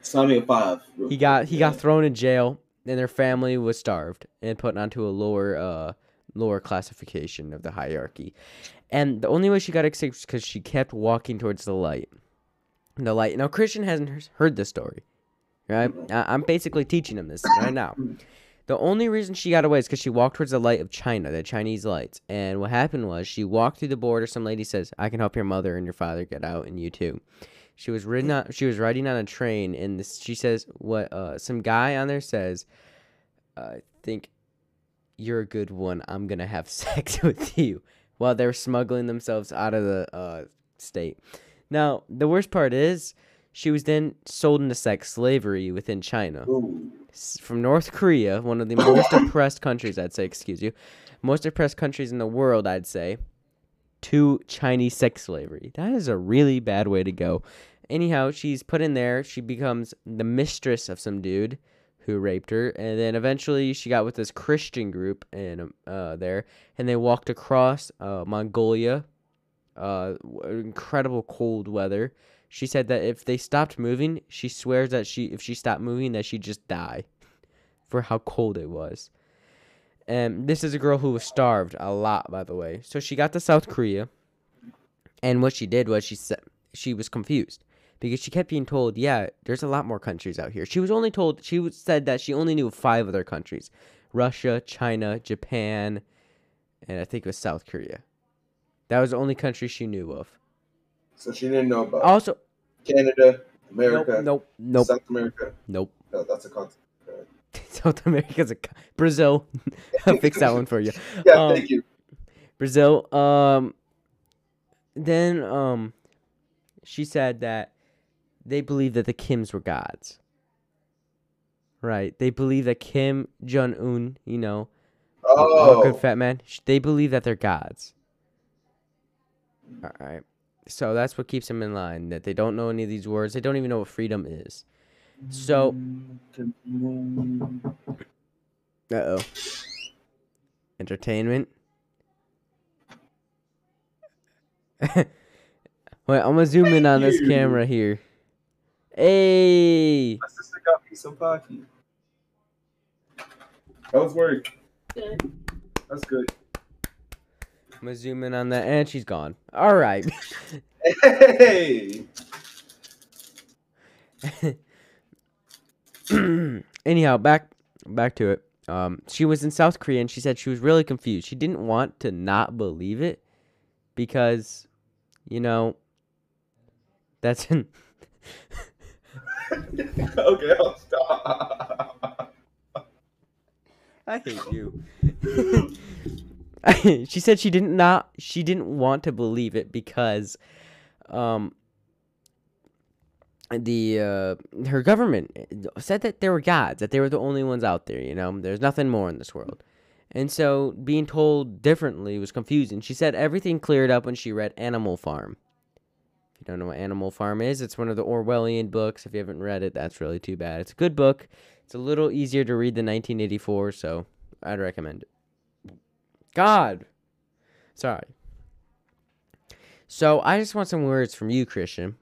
Sign me a five. he got he got thrown in jail, and their family was starved and put onto a lower uh lower classification of the hierarchy. And the only way she got escaped was because she kept walking towards the light. The light. Now Christian hasn't heard this story, right? I- I'm basically teaching him this right now. The only reason she got away is because she walked towards the light of China, the Chinese lights. And what happened was she walked through the border. Some lady says, "I can help your mother and your father get out, and you too." She was ridden on. She was riding on a train, and this, she says, "What?" Uh, some guy on there says, "I think you're a good one. I'm gonna have sex with you." While they're smuggling themselves out of the uh, state. Now, the worst part is, she was then sold into sex slavery within China Ooh. from North Korea, one of the most oppressed countries, I'd say, excuse you, most oppressed countries in the world, I'd say, to Chinese sex slavery. That is a really bad way to go. Anyhow, she's put in there. She becomes the mistress of some dude who raped her, and then eventually she got with this Christian group and uh, there, and they walked across uh, Mongolia, uh, incredible cold weather. She said that if they stopped moving, she swears that she if she stopped moving that she'd just die for how cold it was. And this is a girl who was starved a lot, by the way. So she got to South Korea, and what she did was she said she was confused because she kept being told, "Yeah, there's a lot more countries out here." She was only told she said that she only knew five other countries: Russia, China, Japan, and I think it was South Korea. That was the only country she knew of. So she didn't know about Also, Canada, America, nope, nope, nope, South America. nope. No, that's a continent. South America's a Brazil. I'll fix that one for you. Yeah, Um, thank you. Brazil. Um, then um, she said that they believe that the Kims were gods. Right? They believe that Kim Jong Un, you know, Oh, good fat man. They believe that they're gods. All right. So that's what keeps them in line. That they don't know any of these words. They don't even know what freedom is. So, uh oh. Entertainment. Wait, I'm gonna zoom in on this camera here. Hey, my sister got me some pocky. How's work? That's good. I'm gonna zoom in on that, and she's gone. All right. Hey, Anyhow, back back to it. Um, she was in South Korea and she said she was really confused. She didn't want to not believe it because, you know, that's in. okay, I'll stop. I hate you. she said she didn't not she didn't want to believe it because um the uh her government said that there were gods that they were the only ones out there you know there's nothing more in this world and so being told differently was confusing she said everything cleared up when she read animal farm don't know what animal farm is. It's one of the orwellian books. If you haven't read it that's really too bad. It's a good book. It's a little easier to read than 1984 so i'd recommend it. God. Sorry. So I just want some words from you, Christian,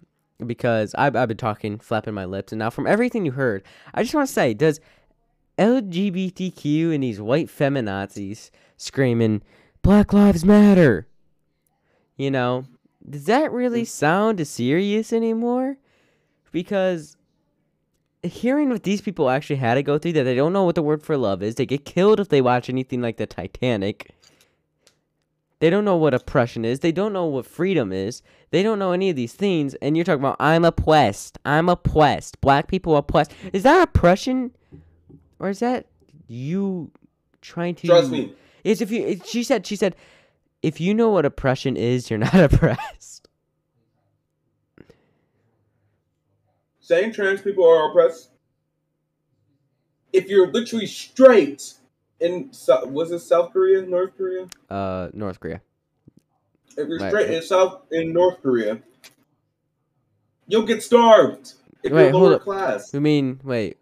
because I've, I've been talking, flapping my lips, and now from everything you heard, I just want to say, does LGBTQ and these white feminazis screaming Black Lives Matter, you know, does that really sound serious anymore? Because hearing what these people actually had to go through that they don't know what the word for love is, they get killed if they watch anything like the Titanic. They don't know what oppression is. They don't know what freedom is. They don't know any of these things. And you're talking about, I'm oppressed. I'm oppressed. Black people are oppressed. Is that oppression? Or is that you trying to. Trust me. Is if you. She said, she said, if you know what oppression is, you're not oppressed. Saying trans people are oppressed. If you're literally straight in was it South Korea, North Korea? Uh, North Korea. If you're straight in South in North Korea, you'll get starved if Wait, you're hold lower up. class. You mean wait?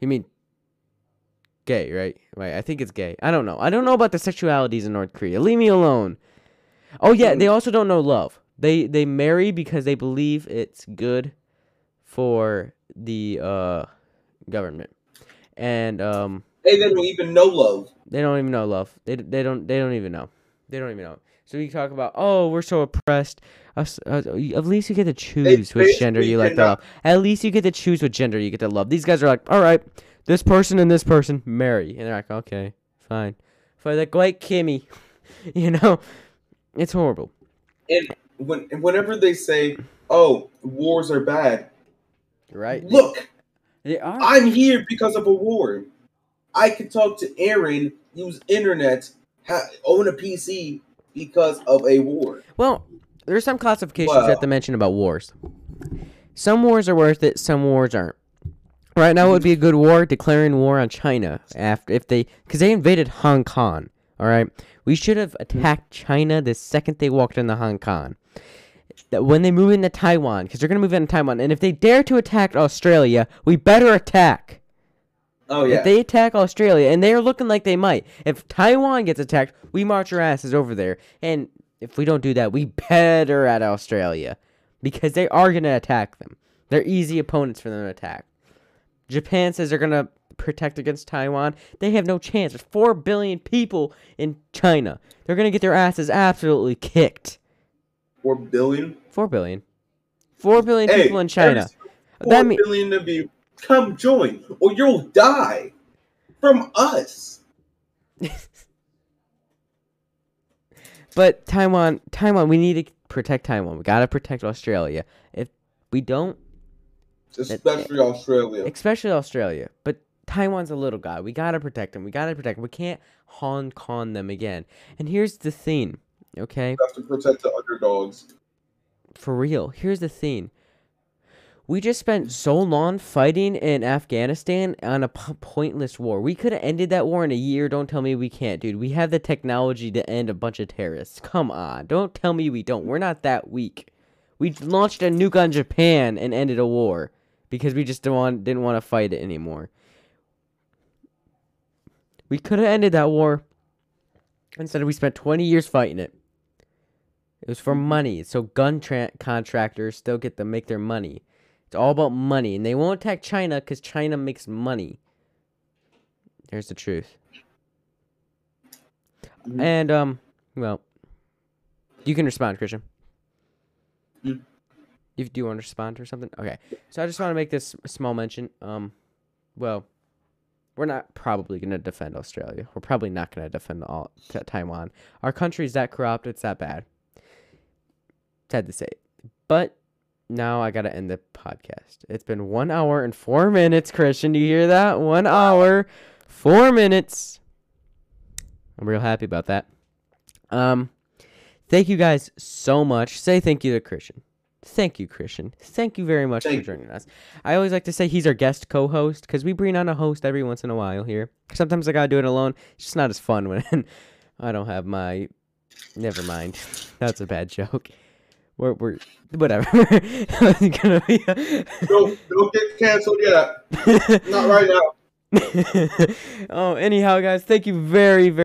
You mean gay, right? Right. I think it's gay. I don't know. I don't know about the sexualities in North Korea. Leave me alone. Oh yeah, they also don't know love. They they marry because they believe it's good for the uh government. And um they don't even know love. they don't even know love. They they don't they don't even know. They don't even know. So you talk about oh we're so oppressed. Us, uh, at least you get to choose which gender you like to love. At least you get to choose what gender you get to love. These guys are like, all right, this person and this person marry, and they're like, okay, fine, for the great Kimmy, you know, it's horrible. And when whenever they say, "Oh, wars are bad," Right? look, They are. I'm here because of a war. I can talk to Aaron, use internet, ha- own a PC because of a war. Well, there's some classifications you have to mention about wars. Some wars are worth it, some wars aren't. Right now would mm-hmm. be a good war declaring war on China after if they cuz they invaded Hong Kong, all right? We should have mm-hmm. attacked China the second they walked into Hong Kong. That when they move into Taiwan, cuz they're going to move into Taiwan, and if they dare to attack Australia, we better attack. Oh yeah, If they attack Australia, and they are looking like they might, if Taiwan gets attacked, we march our asses over there. And if we don't do that, we better at Australia. Because they are going to attack them. They're easy opponents for them to attack. Japan says they're going to protect against Taiwan. They have no chance. There's 4 billion people in China. They're going to get their asses absolutely kicked. four billion. 4 billion. 4 billion Hey, people in China. Four That mean- billion of you come join, or you'll die from us. But Taiwan, Taiwan, we need to protect Taiwan. We gotta protect Australia. If we don't, Especially Australia. especially Australia, but Taiwan's a little guy. We gotta protect him. We gotta protect him. We can't Hong Kong them again. And here's the thing, okay? You have to protect the underdogs. For real. Here's the thing. We just spent so long fighting in Afghanistan on a p- pointless war. We could have ended that war in a year. Don't tell me we can't, dude. We have the technology to end a bunch of terrorists. Come on. Don't tell me we don't. We're not that weak. We launched a nuke on Japan and ended a war because we just didn't want, didn't want to fight it anymore. We could have ended that war. Instead, of we spent 20 years fighting it. It was for money, so gun tra- contractors still get to make their money. It's all about money, and they won't attack China because China makes money. There's the truth. Mhm. And um, well, you can respond, Christian. Mm. Do you want to respond or something? Okay. So I just want to make this small mention. Um, well, we're not probably going to defend Australia. We're probably not going to defend all t- Taiwan. Our country's that corrupt. It's that bad. Sad to say, but now I gotta end the podcast. It's been one hour and four minutes, Christian. Do you hear that? One hour, four minutes. I'm real happy about that. Um, thank you guys so much. Say thank you to Christian. Thank you, Christian. Thank you very much Thank for joining us. I always like to say he's our guest co-host because we bring on a host every once in a while here. Sometimes I gotta do it alone. It's just not as fun when I don't have my. Never mind. That's a bad joke. We're we're whatever. It's gonna be. Don't, don't get canceled yet. Not right now. oh, anyhow, guys, thank you very very.